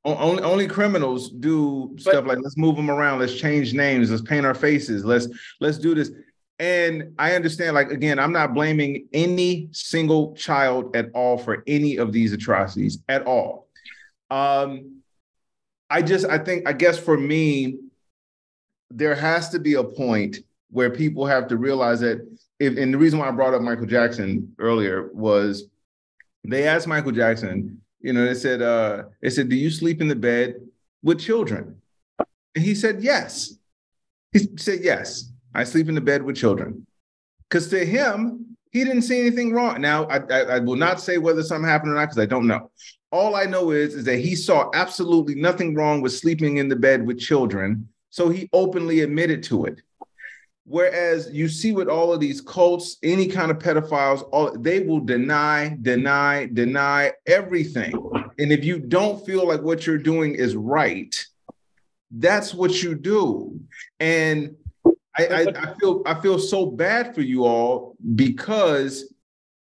only only criminals do stuff like let's move them around, let's change names, let's paint our faces, let's let's do this. And I understand, like again, I'm not blaming any single child at all for any of these atrocities at all. Um, I just I think I guess for me, there has to be a point where people have to realize that if and the reason why I brought up Michael Jackson earlier was they asked Michael Jackson, you know, they said, uh, they said, Do you sleep in the bed with children? And he said, Yes. He said, Yes, I sleep in the bed with children. Because to him, he didn't see anything wrong. Now, I, I, I will not say whether something happened or not because I don't know. All I know is, is that he saw absolutely nothing wrong with sleeping in the bed with children. So he openly admitted to it. Whereas you see with all of these cults, any kind of pedophiles, all they will deny, deny, deny everything. And if you don't feel like what you're doing is right, that's what you do. And I, I, I feel I feel so bad for you all because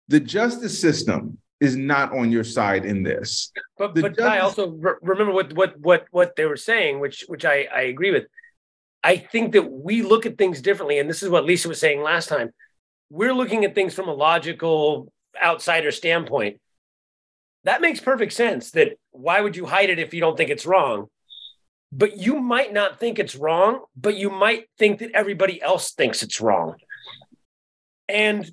the justice system is not on your side in this. But The but I also re- remember what what what what they were saying, which which I I agree with. I think that we look at things differently, and this is what Lisa was saying last time. We're looking at things from a logical outsider standpoint. That makes perfect sense. That why would you hide it if you don't think it's wrong? But you might not think it's wrong, but you might think that everybody else thinks it's wrong. And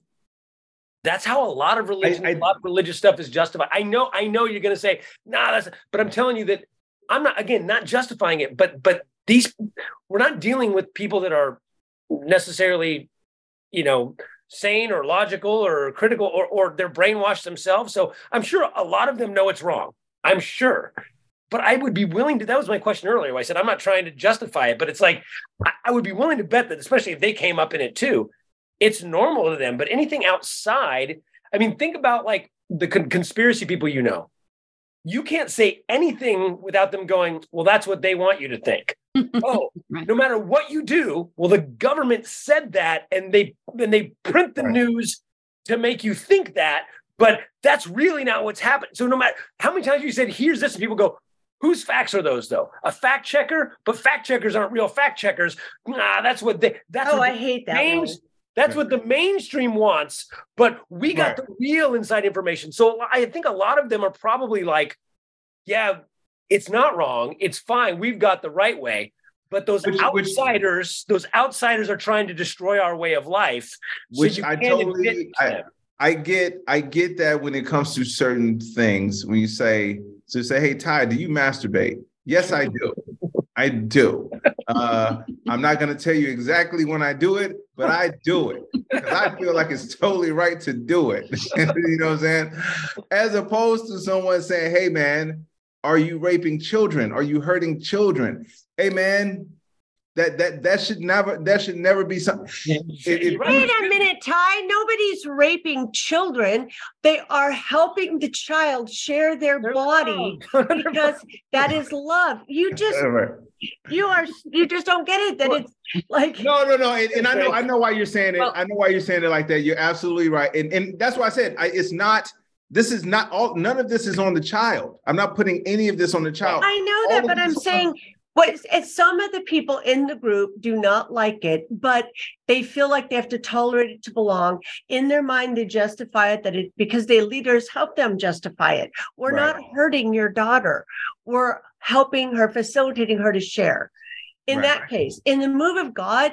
that's how a lot of religion, a lot of religious stuff is justified. I know, I know you're going to say, nah, that's, but I'm telling you that I'm not, again, not justifying it, but, but these, we're not dealing with people that are necessarily, you know, sane or logical or critical or, or they're brainwashed themselves. So I'm sure a lot of them know it's wrong. I'm sure. But I would be willing to, that was my question earlier. I said, I'm not trying to justify it, but it's like, I, I would be willing to bet that, especially if they came up in it too, it's normal to them. But anything outside, I mean, think about like the con- conspiracy people you know. You can't say anything without them going, well, that's what they want you to think. oh, no matter what you do, well, the government said that and they and they print the news to make you think that, but that's really not what's happened. So no matter how many times you said, here's this, and people go, Whose facts are those though? A fact checker, but fact checkers aren't real fact checkers. Nah, that's what they. That's Oh, what I the hate that main- one. That's what the mainstream wants, but we got the real inside information. So I think a lot of them are probably like, yeah, it's not wrong. It's fine. We've got the right way. But those outsiders, those outsiders are trying to destroy our way of life. Which you I totally to I. I get I get that when it comes to certain things when you say so say hey Ty do you masturbate? Yes I do. I do. Uh, I'm not going to tell you exactly when I do it but I do it because I feel like it's totally right to do it. You know what I'm saying? As opposed to someone saying hey man are you raping children? Are you hurting children? Hey man that that that should never that should never be something If- if- Wait a minute, Ty. Nobody's raping children. They are helping the child share their body because that is love. You just you are you just don't get it that it's like no no no and, and i know i know why you're saying it. I know why you're saying it like that. You're absolutely right. And, and that's why i said I, it's not this is not all none of this is on the child. I'm not putting any of this on the child. I know All that, of but I'm saying what it's some of the people in the group do not like it, but they feel like they have to tolerate it to belong. In their mind, they justify it that it because their leaders help them justify it. We're not hurting your daughter. We're helping her, facilitating her to share. In Right. that case, in the move of God,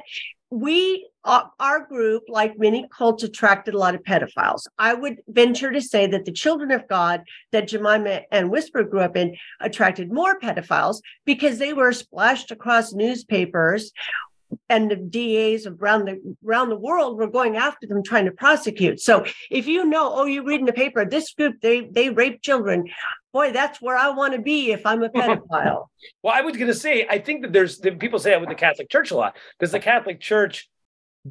we uh, our group, like many cults, attracted a lot of pedophiles. I would venture to say that the children of God that Jemima and Whisper grew up in attracted more pedophiles because they were splashed across newspapers and the DAs around the around the world were going after them trying to prosecute. So if you know, oh, you read in the paper, this group they they rape children, boy, that's where I want to be if I'm a pedophile. Well, I was going to say, I think that there's that people say that with the Catholic Church a lot. Does the Catholic Church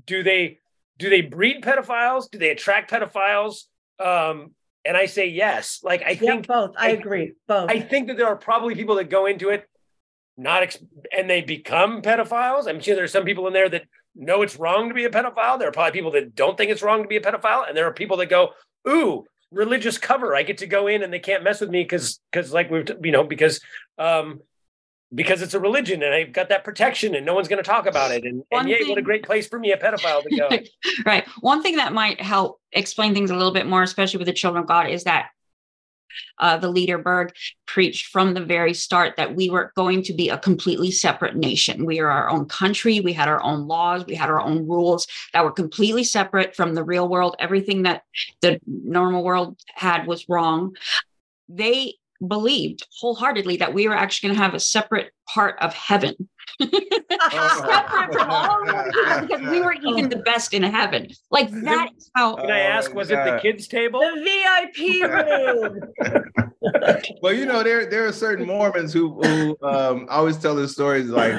do they do they breed pedophiles? Do they attract pedophiles? Um, and I say yes. Like I think both. I, agree. Both. I think that there are probably people that go into it not ex- and they become pedophiles. I'm sure there's some people in there that know it's wrong to be a pedophile. There are probably people that don't think it's wrong to be a pedophile, and there are people that go, "Ooh, religious cover. I get to go in and they can't mess with me because because like we've you know because um because it's a religion and I've got that protection and no one's going to talk about it. And, and One yay, what a great place for me, a pedophile, to go. right. One thing that might help explain things a little bit more, especially with the children of God, is that uh, the leader Berg preached from the very start that we were going to be a completely separate nation. We are our own country. We had our own laws. We had our own rules that were completely separate from the real world. Everything that the normal world had was wrong. They believed wholeheartedly that we were actually going to have a separate part of heaven separate from all the people because we were even the best in heaven. Like that is how. Can I ask, was it the kids' table? The VIP room. well, you know, there there are certain Mormons who who um, I always tell this stories. Like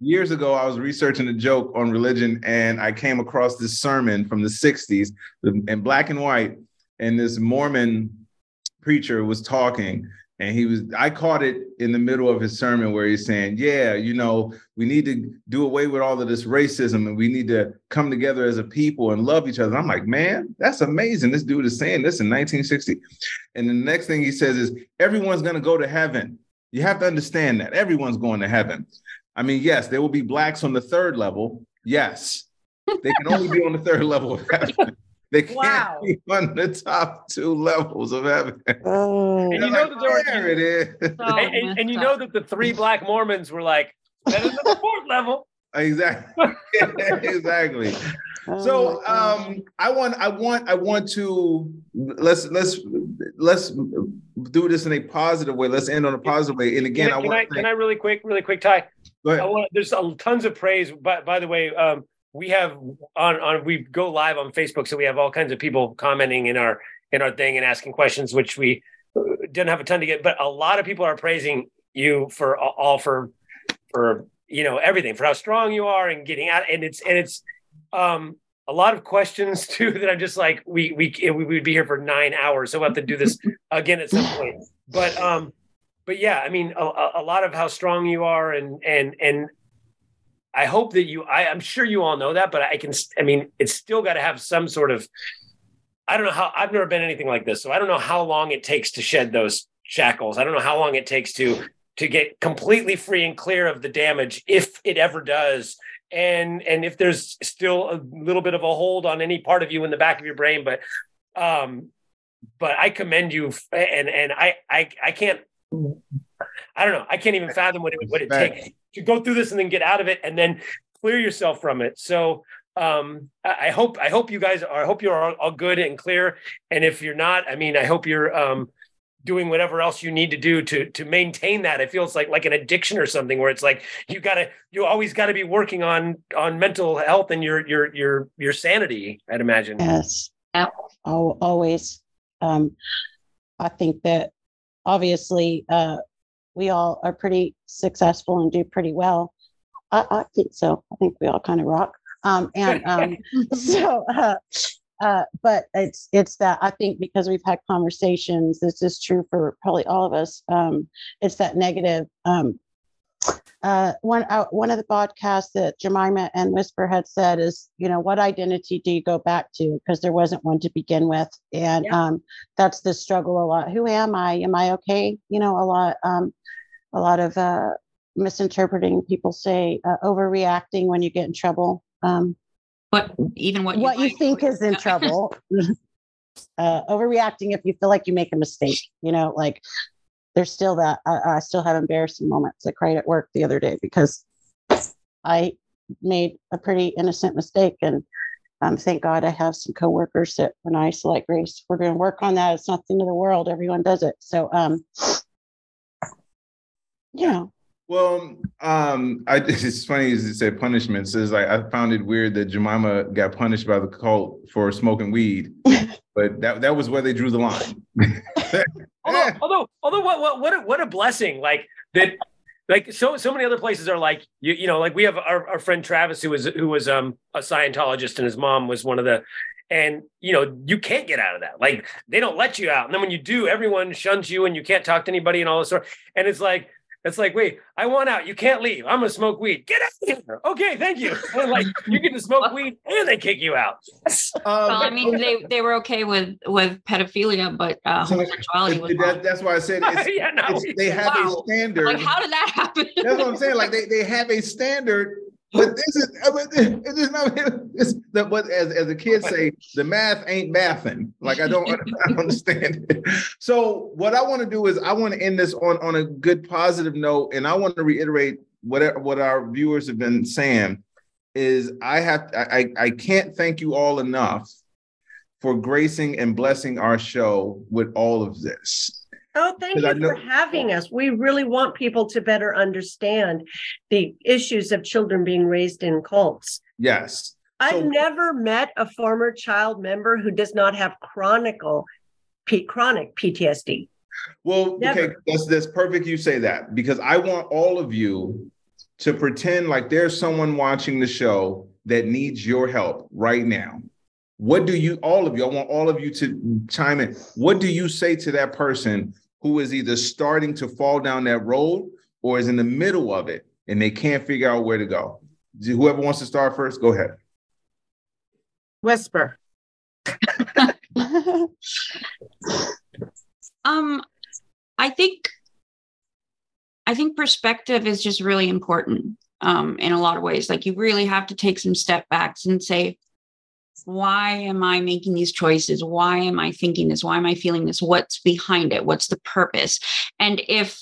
years ago, I was researching a joke on religion, and I came across this sermon from the '60s in black and white, and this Mormon preacher was talking. And he was, I caught it in the middle of his sermon where he's saying, Yeah, you know, we need to do away with all of this racism and we need to come together as a people and love each other. I'm like, Man, that's amazing. This dude is saying this in 1960. And the next thing he says is, everyone's going to go to heaven. You have to understand that everyone's going to heaven. I mean, yes, there will be blacks on the third level. Yes, they can only be on the third level of heaven. They can't Wow. be on the top two levels of heaven. Oh, And you know that there are there it is. So and, and- and you know that the three black Mormons were like better than the fourth level. Exactly. exactly. So oh my um I want I want I want to let's let's let's do this in a positive way. Let's end on a positive way. And again, can, I can want I to can I really quick, really quick, Ty? go I want, there's a, tons of praise. By, by the way, um, we have on on we go live on Facebook, so we have all kinds of people commenting in our in our thing and asking questions, which we uh, didn't have a ton to get, but a lot of people are praising you for all- for for you know everything for how strong you are and getting out, and it's and it's um a lot of questions too that I'm just like we we we would be here for nine hours, so we'll have to do this again at some point. But um, but yeah, I mean, a a lot of how strong you are, and and and I hope that you. I, I'm sure you all know that, but I can. I mean, it's still got to have some sort of. I don't know how. I've never been anything like this, so I don't know how long it takes to shed those shackles. I don't know how long it takes to to get completely free and clear of the damage, if it ever does. And and if there's still a little bit of a hold on any part of you in the back of your brain, but um, but I commend you, and and I I I can't. I don't know. I can't even fathom what it what it Respect. takes to go through this and then get out of it and then clear yourself from it. So um, I, I hope I hope you guys are. I hope you're all, all good and clear. And if you're not, I mean, I hope you're um, doing whatever else you need to do to to maintain that. It feels like like an addiction or something where it's like you gotta you always got to be working on on mental health and your your your your sanity. I'd imagine. Yes. Yep. Al- always. Um, I think that obviously uh, we all are pretty successful and do pretty well. I, I think so. I think we all kind of rock. Um, and um, so, uh, uh, but it's it's that I think because we've had conversations. This is true for probably all of us. Um, it's that negative. Um, uh, one uh, one of the podcasts that Jemima and Whisper had said is, you know, what identity do you go back to? Because there wasn't one to begin with, and um, that's the struggle a lot. Who am I? Am I okay? You know, a lot, um, a lot of uh, misinterpreting. People say uh, overreacting when you get in trouble. Um, What even what what you think is in trouble. uh, overreacting if you feel like you make a mistake. You know, like there's still that. I, I still have embarrassing moments. I cried at work the other day because I made a pretty innocent mistake, and um, thank God I have some coworkers that were nice, like Grace. We're going to work on that. It's not the end of the world. Everyone does it. So, um, you know, Well, um, I it's funny as you said punishments. Is like I found it weird that Jemima got punished by the cult for smoking weed, but that that was where they drew the line. although although although what what what a, what a blessing like that like so so many other places are like you you know like we have our, our friend Travis who was who was um a Scientologist and his mom was one of the and you know you can't get out of that like they don't let you out and then when you do everyone shuns you and you can't talk to anybody and all this sort and it's like it's like, wait, I want out. You can't leave. I'm gonna smoke weed. Get out of here. Okay, thank you. And like you get to smoke weed and they kick you out. Um, well, I mean, they, they were okay with with pedophilia, but uh, homosexuality was that, that's why I said it's, yeah, no. it's, they have Wow. a standard. like, how did that happen? That's what I'm saying. Like they, they have a standard, but this is uh, I mean, it is not. It's the, but as as the kids say, the math ain't mathing. Like I don't, I don't understand it. So what I want to do is I want to end this on on a good positive note, and I want to reiterate what what our viewers have been saying is I have I I can't thank you all enough for gracing and blessing our show with all of this. Oh, thank you know- for having us. We really want people to better understand the issues of children being raised in cults. Yes. I've So- never met a former child member who does not have chronicle, P, chronic PTSD. Well, okay, that's that's perfect. You say that because I want all of you to pretend like there's someone watching the show that needs your help right now. What do you, all of you, I want all of you to chime in. What do you say to that person who is either starting to fall down that road or is in the middle of it and they can't figure out where to go? Whoever wants to start first, go ahead. Whisper. Um, I think I think perspective is just really important um, in a lot of ways. Like you really have to take some step backs and say, why am I making these choices? Why am I thinking this? Why am I feeling this? What's behind it? What's the purpose? And if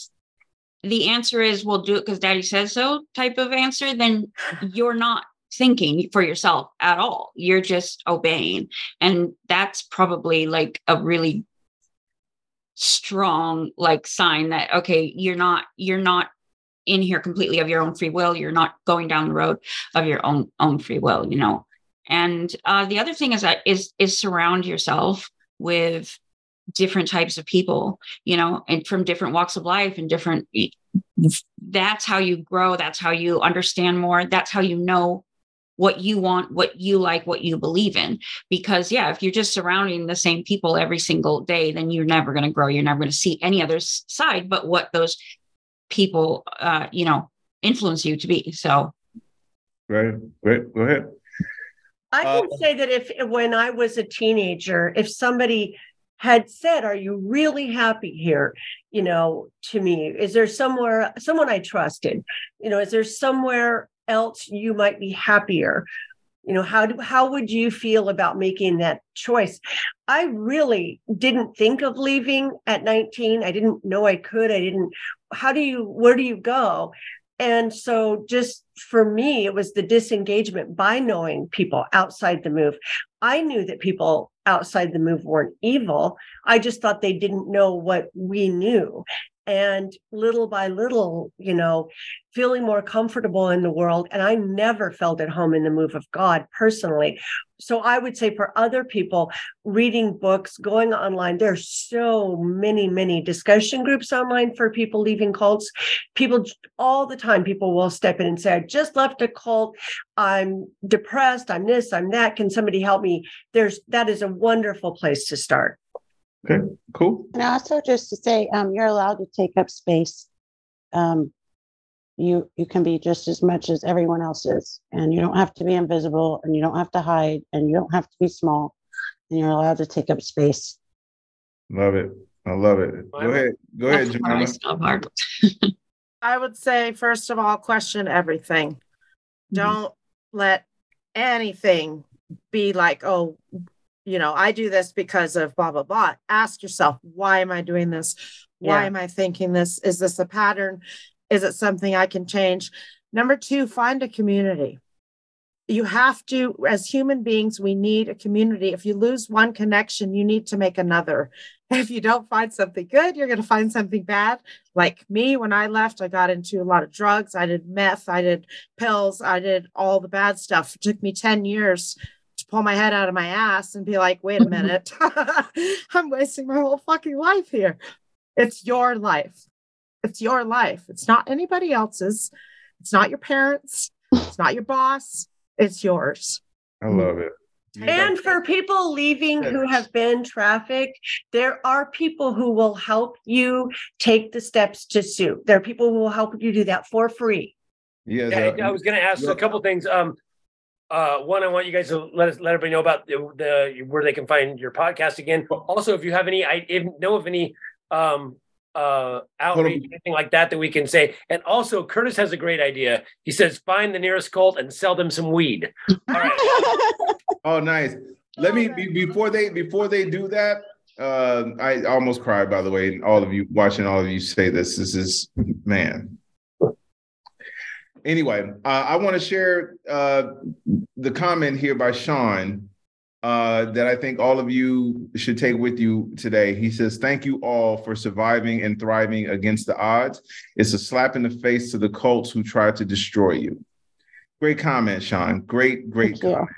the answer is, well, do it because daddy says so type of answer, then you're not thinking for yourself at all. You're just obeying. And that's probably like a really strong like sign that okay you're not you're not in here completely of your own free will you're not going down the road of your own own free will you know and uh the other thing is that is is surround yourself with different types of people you know and from different walks of life and different that's how you grow that's how you understand more that's how you know what you want what you like what you believe in because yeah if you're just surrounding the same people every single day then you're never going to grow you're never going to see any other side but what those people uh you know influence you to be so Right, great, go ahead. I Uh, can say that if when I was a teenager, if somebody had said, Are you really happy here? You know, to me, is there somewhere, someone I trusted, you know, is there somewhere else you might be happier? You know, how do, how would you feel about making that choice? I really didn't think of leaving at 19. I didn't know I could. I didn't, how do you, where do you go? And so, just for me, it was the disengagement by knowing people outside the move. I knew that people outside the move weren't evil. I just thought they didn't know what we knew. And little by little, you know, feeling more comfortable in the world. And I never felt at home in the move of God personally. So I would say for other people, reading books, going online, there's so many, many discussion groups online for people leaving cults. People all the time, people will step in and say, I just left a cult. I'm depressed. I'm this, I'm that. Can somebody help me? There's that is a wonderful place to start. Okay, cool. And also just to say, um, you're allowed to take up space. Um, you you can be just as much as everyone else is, and you don't have to be invisible, and you don't have to hide, and you don't have to be small, and you're allowed to take up space. Love it. I love it. Go ahead. Go ahead, that's where I Jemima. stop hard. I would say, first of all, question everything. Don't let anything be like, oh, you know, I do this because of blah, blah, blah. Ask yourself, why am I doing this? Why Yeah. am I thinking this? Is this a pattern? Is it something I can change? Number two, find a community. You have to, as human beings, we need a community. If you lose one connection, you need to make another. If you don't find something good, you're going to find something bad like me when i left i got into a lot of drugs i did meth i did pills i did all the bad stuff it took me 10 years pull my head out of my ass and be like wait a minute i'm wasting my whole fucking life here it's your life it's your life. It's not anybody else's. It's not your parents. It's not your boss. It's yours. I love it. And for people leaving who have been trafficked, there are people who will help you take the steps to sue. There are people who will help you do that for free. Yeah, Yeah, the- I was going to ask a couple things. Um, uh, one, I want you guys to let us let everybody know about the, the where they can find your podcast again. Also, if you have any, I if, know of any um, uh, outreach, anything like that that we can say. And also, Curtis has a great idea. He says, find the nearest cult and sell them some weed. All right. Oh, nice. Let me be, before they before they do that. Uh, I almost cried. By the way, all of you watching, all of you say this. This is man. Anyway, uh, I want to share uh, the comment here by Sean uh, that I think all of you should take with you today. He says, "Thank you all for surviving and thriving against the odds. It's a slap in the face to the cults who tried to destroy you." Great comment, Sean. Great, great comment.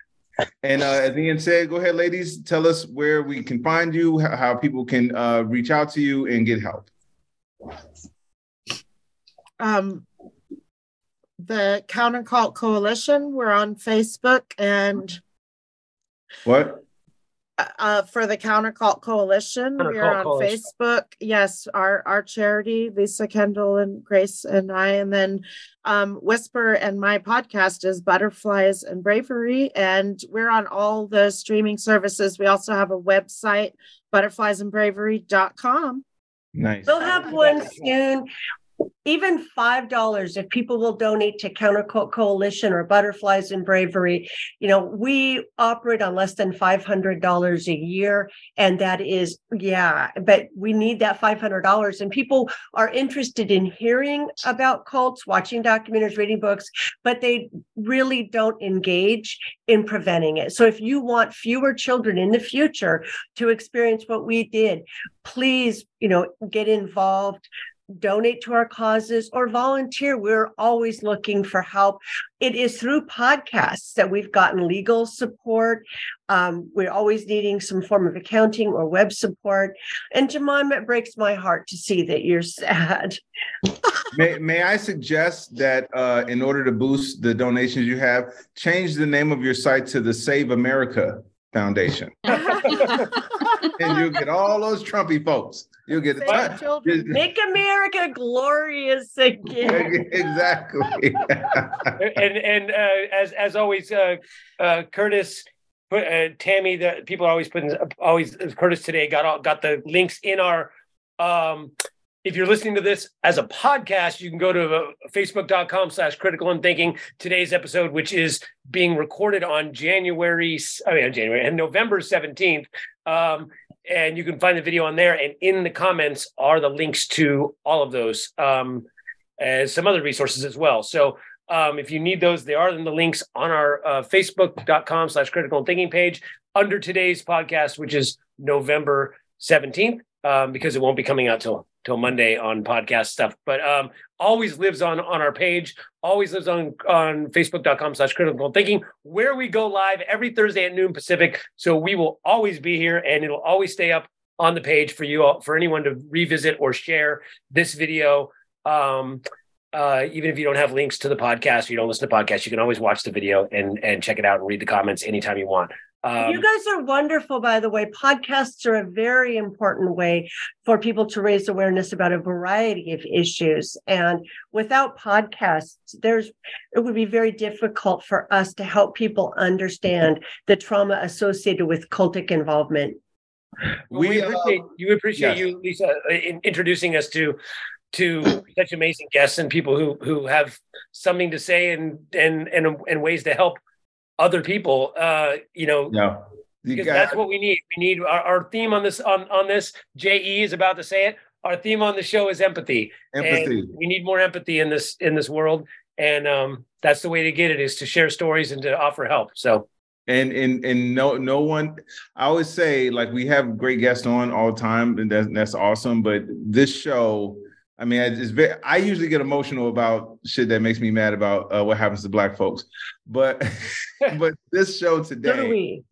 And uh, as Ian said, go ahead, ladies. Tell us where we can find you, how people can uh, reach out to you and get help. um, the Counter Cult Coalition. We're on Facebook and What? uh, for the Counter Cult Coalition. Counter We're on Coalition. Facebook. Yes, our our charity, Lisa Kendall and Grace and I, and then um, Whisper and my podcast is Butterflies and Bravery, and we're on all the streaming services. We also have a website, butterfliesandbravery.com. Nice. We'll have one soon. Even five dollars if people will donate to Counter Cult Coalition or Butterflies and Bravery. You know, we operate on less than five hundred dollars a year, and that is yeah. But we need that five hundred dollars, and people are interested in hearing about cults, watching documentaries, reading books, but they really don't engage in preventing it. So if you want fewer children in the future to experience what we did, please, you know, get involved donate to our causes or volunteer. We're always looking for help. It is through podcasts that we've gotten legal support. Um, we're always needing some form of accounting or web support. And Jemima, it breaks my heart to see that you're sad. May, may I suggest that uh, in order to boost the donations you have, change the name of your site to the Save America Foundation, and you'll get all those Trumpy folks. You'll get a Save ton- children. Make America glorious again. exactly. and and uh, as as always, uh, uh, Curtis, uh, Tammy. The people are always putting always Curtis today got all, got the links in our. Um, if you're listening to this as a podcast, you can go to uh, facebook.com slash critical and thinking today's episode, which is being recorded on January, I mean, January and November 17th. Um, and you can find the video on there. And in the comments are the links to all of those, um, as some other resources as well. So um, if you need those, they are in the links on our uh, facebook.com slash critical and thinking page under today's podcast, which is November 17th, um, because it won't be coming out till till Monday on podcast stuff. But um, always lives on on our page, always lives on on facebook.com slash critical thinking, where we go live every Thursday at noon Pacific. So we will always be here and it'll always stay up on the page for you all, for anyone to revisit or share this video. Um, uh, even if you don't have links to the podcast, or you don't listen to podcasts, you can always watch the video and and check it out and read the comments anytime you want. Um, you guys are wonderful, by the way. Podcasts are a very important way for people to raise awareness about a variety of issues. And without podcasts, there's it would be very difficult for us to help people understand the trauma associated with cultic involvement. we, We, uh, appreciate you appreciate yes. you, Lisa, uh, in introducing us to to such amazing guests and people who who have something to say and and and and ways to help other people. Uh, you know, Yeah. You because got- that's what we need. We need our, our theme on this on on this. Je is about to say it. Our theme on the show is empathy. Empathy. And we need more empathy in this in this world, and um, that's the way to get it is to share stories and to offer help. So and and and no no one i always say like we have great guests on all the time and that's, that's awesome but this show i mean it's very i usually get emotional about shit that makes me mad about uh, what happens to black folks but but this show today.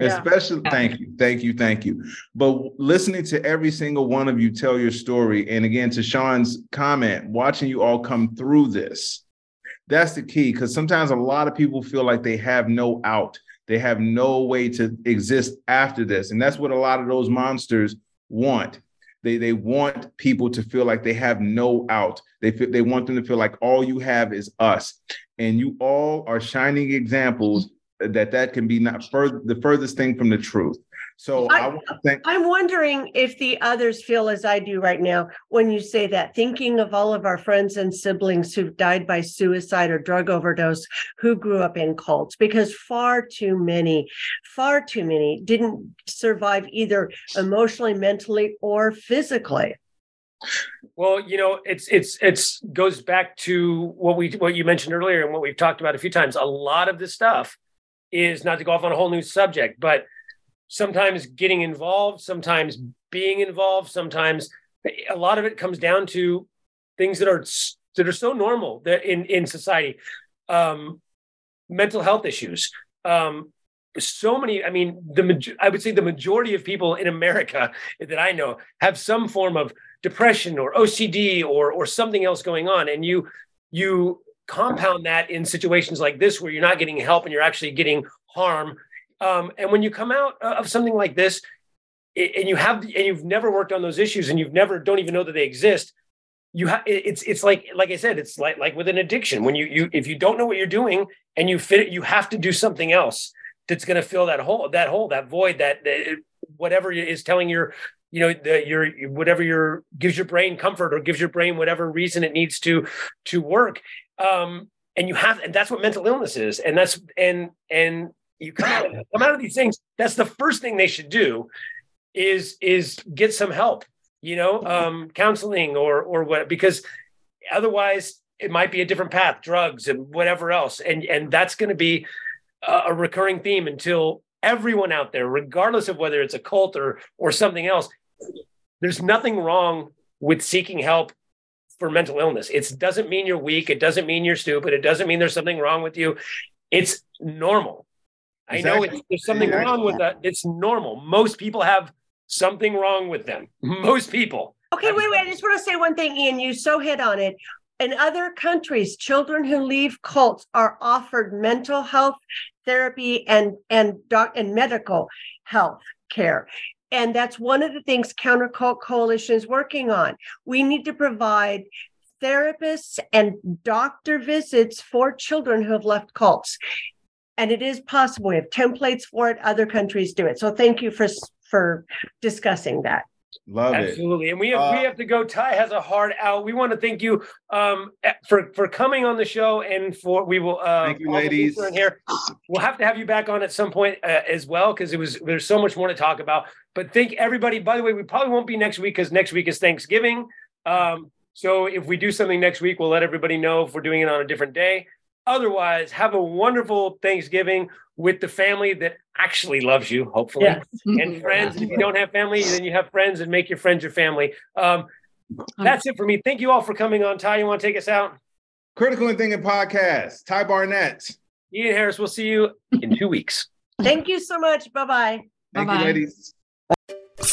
Especially, thank you, thank you, thank you. But listening to every single one of you tell your story, and again to Sean's comment, watching you all come through this, that's the key. Because sometimes a lot of people feel like they have no out, they have no way to exist after this, and that's what a lot of those monsters want. They they want people to feel like they have no out. They feel, they want them to feel like all you have is us, and you all are shining examples that that can be not further the furthest thing from the truth. So I, I want to thank. I'm wondering if the others feel as I do right now when you say that, thinking of all of our friends and siblings who've died by suicide or drug overdose who grew up in cults, because far too many, far too many didn't survive either emotionally, mentally, or physically. Well, you know, it's it's it's goes back to what we what you mentioned earlier and what we've talked about a few times. A lot of this stuff is not to go off on a whole new subject, but sometimes getting involved, sometimes being involved, sometimes a lot of it comes down to things that are that are so normal that in in society, um, mental health issues. Um, so many. I mean, the I would say the majority of people in America that I know have some form of depression or OCD or or something else going on, and you you compound that in situations like this where you're not getting help and you're actually getting harm um, and when you come out of something like this and you have and you've never worked on those issues and you've never don't even know that they exist you have it's it's like like i said it's like like with an addiction. When you you if you don't know what you're doing and you fit it you have to do something else that's going to fill that hole that hole that void that, that whatever is telling your you know the, your whatever your gives your brain comfort or gives your brain whatever reason it needs to to work. Um, and you have and that's what mental illness is. And that's and and you come out, come out of these things that's the first thing they should do is is get some help you know um, counseling or or what because otherwise it might be a different path drugs and whatever else and and that's going to be a, a recurring theme until everyone out there regardless of whether it's a cult or or something else there's nothing wrong with seeking help for mental illness. It doesn't mean you're weak. It doesn't mean you're stupid. It doesn't mean there's something wrong with you. It's normal. I know it's, there's something exactly. wrong with that. It's normal. Most people have something wrong with them. Mm-hmm. Most people. Okay, wait, wait. I just want to say one thing, Ian. You so hit on it. In other countries, children who leave cults are offered mental health therapy and and doc and medical health care. And that's one of the things Counter Cult Coalition is working on. We need to provide therapists and doctor visits for children who have left cults. And it is possible. We have templates for it. Other countries do it. So thank you for for discussing that. Love Absolutely. it. Absolutely. And we have uh, we have to go. Ty has a hard out. We want to thank you um, for for coming on the show and for we will uh thank you ladies here. We'll have to have you back on at some point uh, as well because it was there's so much more to talk about. But thank everybody. By the way, we probably won't be next week because next week is Thanksgiving. Um, so if we do something next week, we'll let everybody know if we're doing it on a different day. Otherwise, have a wonderful Thanksgiving with the family that actually loves you, hopefully, yes. and friends. if you don't have family, then you have friends and make your friends your family. Um, that's it for me. Thank you all for coming on. Ty, you want to take us out? Critical and Thinking Podcast. Ty Barnett. Ian Harris. We'll see you in two weeks. Thank you so much. Bye bye. Thank Bye-bye. you, ladies.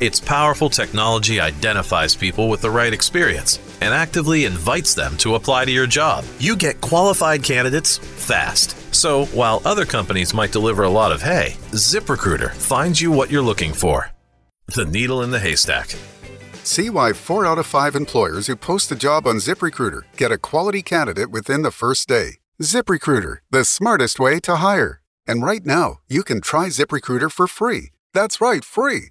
Its powerful technology identifies people with the right experience and actively invites them to apply to your job. You get qualified candidates fast. So, while other companies might deliver a lot of hay, ZipRecruiter finds you what you're looking for. The needle in the haystack. See why four out of five employers who post a job on ZipRecruiter get a quality candidate within the first day. ZipRecruiter, the smartest way to hire. And right now, you can try ZipRecruiter for free. That's right, free